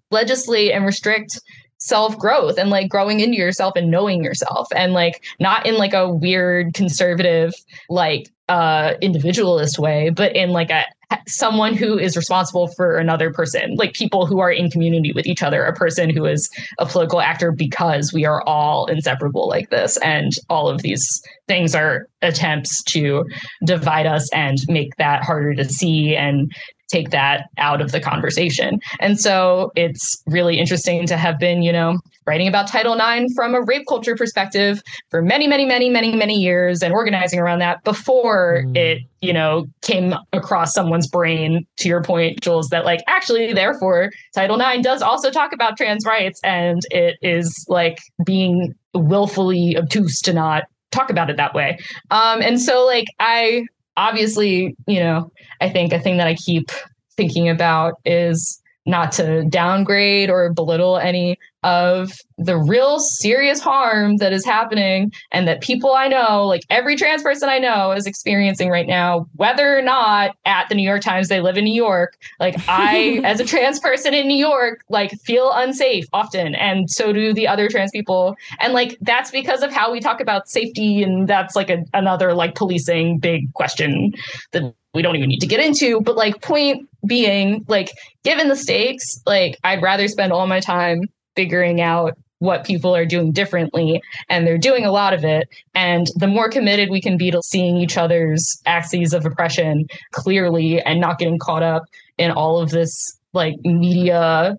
legislate and restrict self growth and like growing into yourself and knowing yourself and like not in like a weird conservative like uh individualist way but in like a someone who is responsible for another person, like people who are in community with each other, a person who is a political actor because we are all inseparable like this. And all of these things are attempts to divide us and make that harder to see and take that out of the conversation. And so it's really interesting to have been, you know, writing about Title IX from a rape culture perspective for many, many, many, many, many years and organizing around that before mm. it, you know, came across someone's brain, to your point, Jules, that like actually, therefore, Title IX does also talk about trans rights and it is like being willfully obtuse to not talk about it that way. Um, and so like I obviously, you know, I think a thing that I keep thinking about is not to downgrade or belittle any of the real serious harm that is happening and that people I know, like every trans person I know, is experiencing right now, whether or not at the New York Times they live in New York. Like I, as a trans person in New York, like feel unsafe often, and so do the other trans people. And like that's because of how we talk about safety, and that's like a, another like policing big question that we don't even need to get into. But like point being, like given the stakes, like I'd rather spend all my time figuring out what people are doing differently and they're doing a lot of it and the more committed we can be to seeing each other's axes of oppression clearly and not getting caught up in all of this like media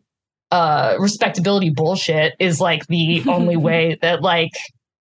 uh respectability bullshit is like the only way that like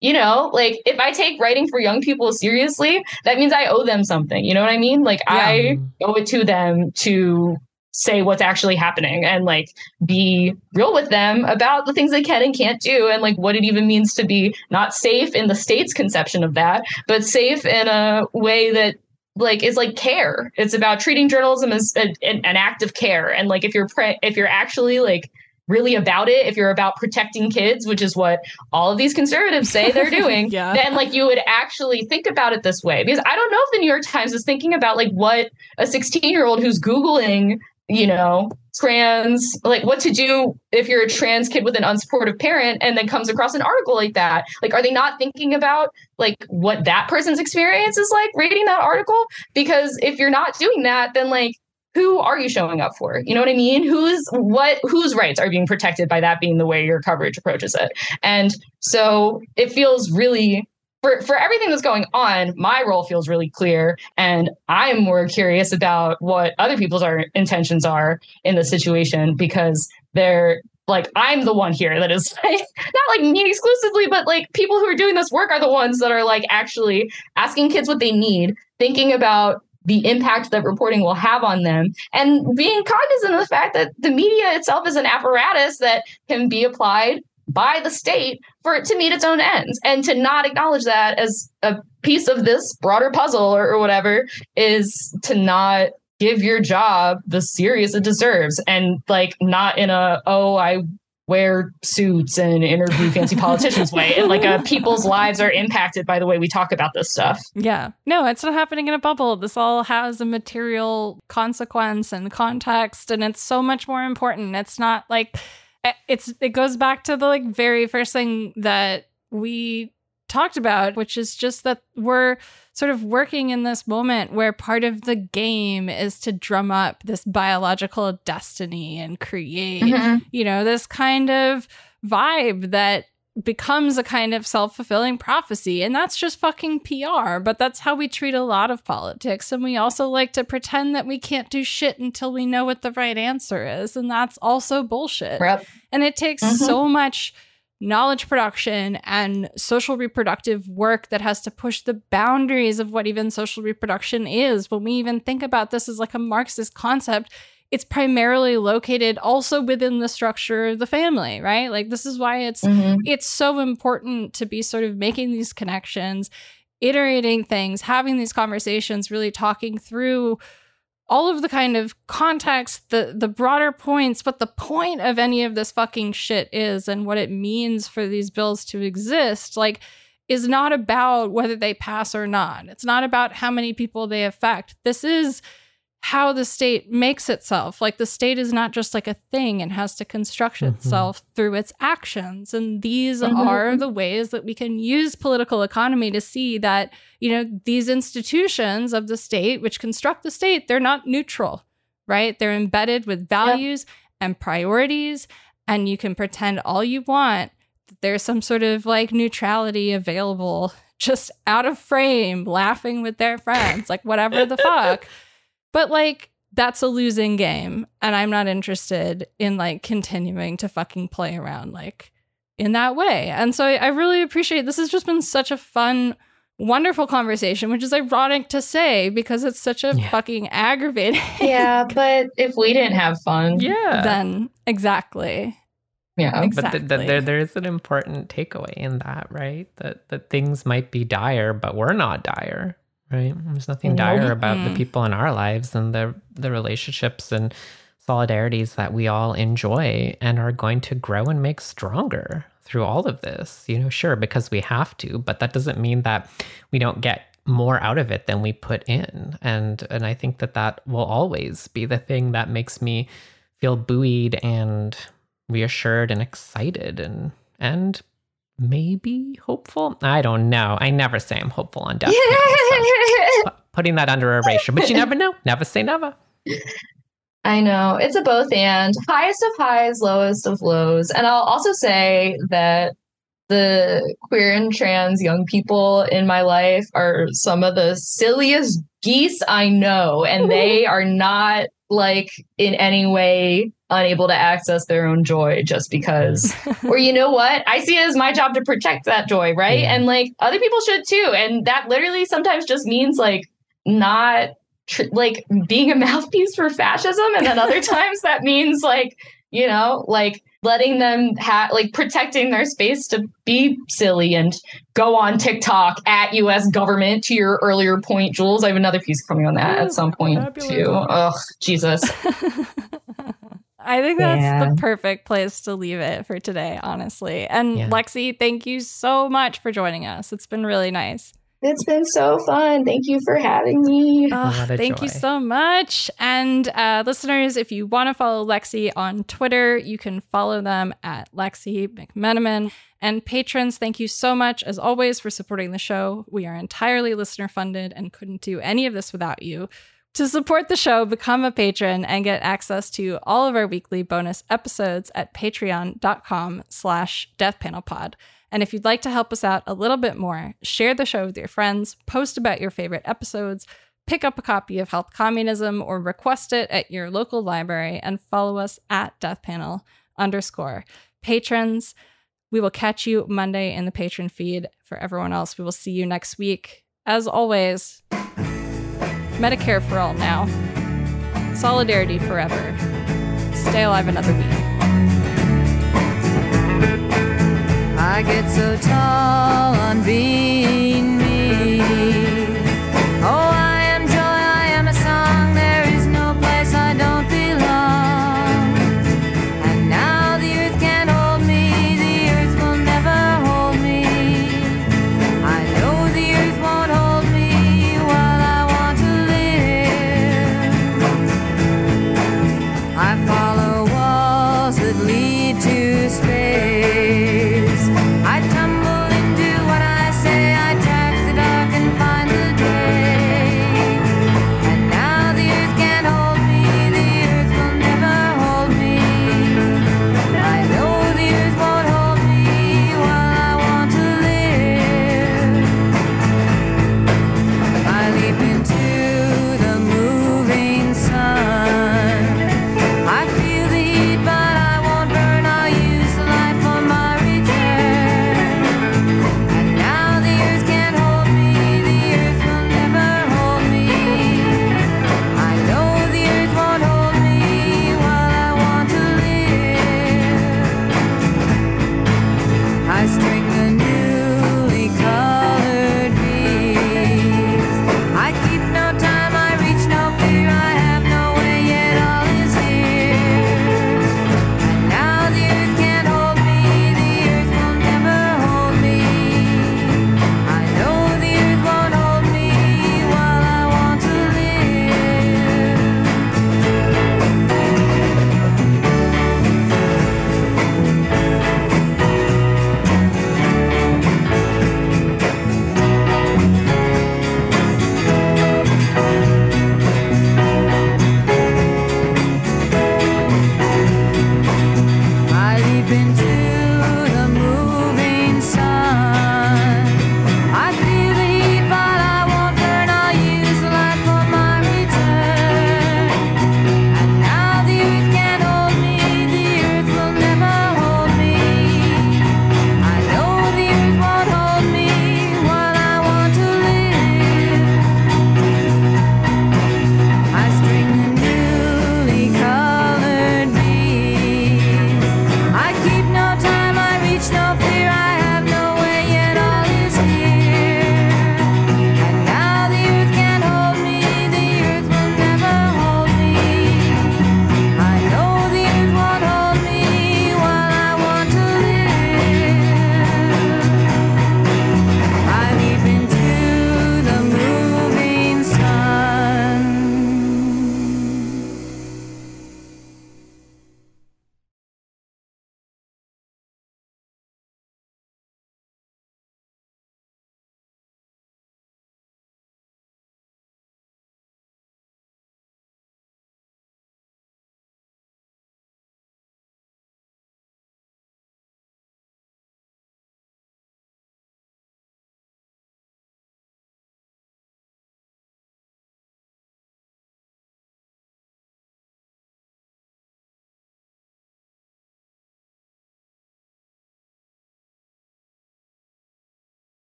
you know like if i take writing for young people seriously that means i owe them something you know what i mean? Like yeah. i owe it to them to say what's actually happening and like be real with them about the things they can and can't do and like what it even means to be not safe in the state's conception of that but safe in a way that like is like care. It's about treating journalism as a, an, an act of care. And like if you're pre- if you're actually like really about it if you're about protecting kids which is what all of these conservatives say they're doing yeah. then like you would actually think about it this way because i don't know if the new york times is thinking about like what a 16 year old who's googling you know, trans, like what to do if you're a trans kid with an unsupportive parent and then comes across an article like that. Like, are they not thinking about like what that person's experience is like reading that article? Because if you're not doing that, then like who are you showing up for? You know what I mean? Who's what whose rights are being protected by that being the way your coverage approaches it? And so it feels really for, for everything that's going on, my role feels really clear. And I'm more curious about what other people's are, intentions are in the situation because they're like I'm the one here that is like, not like me exclusively, but like people who are doing this work are the ones that are like actually asking kids what they need, thinking about the impact that reporting will have on them. And being cognizant of the fact that the media itself is an apparatus that can be applied by the state for it to meet its own ends. And to not acknowledge that as a piece of this broader puzzle or, or whatever is to not give your job the serious it deserves. And like not in a oh i wear suits and interview fancy politicians way and like uh, people's lives are impacted by the way we talk about this stuff. Yeah. No it's not happening in a bubble. This all has a material consequence and context and it's so much more important. It's not like eh, it's it goes back to the like very first thing that we talked about which is just that we're sort of working in this moment where part of the game is to drum up this biological destiny and create, mm-hmm. you know, this kind of vibe that becomes a kind of self fulfilling prophecy. And that's just fucking PR. But that's how we treat a lot of politics. And we also like to pretend that we can't do shit until we know what the right answer is. And that's also bullshit. Yep. And it takes mm-hmm. so much knowledge production and social reproductive work that has to push the boundaries of what even social reproduction is. When we even think about this as like a Marxist concept, it's primarily located also within the structure of the family, right? Like this is why it's mm-hmm. it's so important to be sort of making these connections, iterating things, having these conversations, really talking through all of the kind of context, the the broader points, but the point of any of this fucking shit is and what it means for these bills to exist, like is not about whether they pass or not. It's not about how many people they affect. This is how the state makes itself. Like the state is not just like a thing and has to construct mm-hmm. itself through its actions. And these mm-hmm. are the ways that we can use political economy to see that, you know, these institutions of the state, which construct the state, they're not neutral, right? They're embedded with values yep. and priorities. And you can pretend all you want that there's some sort of like neutrality available just out of frame, laughing with their friends, like whatever the fuck. But like that's a losing game and I'm not interested in like continuing to fucking play around like in that way. And so I, I really appreciate this has just been such a fun wonderful conversation, which is ironic to say because it's such a yeah. fucking aggravating. Yeah, but if we didn't have fun, yeah, then exactly. Yeah, exactly. But there there is an important takeaway in that, right? That that things might be dire, but we're not dire right? There's nothing dire about the mm-hmm. people in our lives and the the relationships and solidarities that we all enjoy and are going to grow and make stronger through all of this. You know, sure, because we have to, but that doesn't mean that we don't get more out of it than we put in. And and I think that that will always be the thing that makes me feel buoyed and reassured and excited and and maybe hopeful. I don't know. I never say I'm hopeful on death. so putting that under erasure, but you never know. Never say never. I know it's a both and highest of highs, lowest of lows. And I'll also say that the queer and trans young people in my life are some of the silliest geese I know. And they are not like in any way unable to access their own joy just because or you know what i see it as my job to protect that joy right yeah. and like other people should too and that literally sometimes just means like not tr- like being a mouthpiece for fascism and then other times that means like you know like letting them have like protecting their space to be silly and go on TikTok at US government to your earlier point, Jules. I have another piece coming on that at some point fabulous. too. Oh, Jesus. I think that's yeah. the perfect place to leave it for today, honestly. And yeah. Lexi, thank you so much for joining us. It's been really nice. It's been so fun. Thank you for having me. Oh, thank joy. you so much. And uh, listeners, if you want to follow Lexi on Twitter, you can follow them at Lexi McMenamin. And patrons, thank you so much, as always, for supporting the show. We are entirely listener funded and couldn't do any of this without you. To support the show, become a patron and get access to all of our weekly bonus episodes at patreon.com slash deathpanelpod. And if you'd like to help us out a little bit more, share the show with your friends, post about your favorite episodes, pick up a copy of Health Communism or request it at your local library, and follow us at Death Panel underscore. Patrons, we will catch you Monday in the patron feed. For everyone else, we will see you next week. As always, Medicare for all now. Solidarity forever. Stay alive another week. I get so tall on being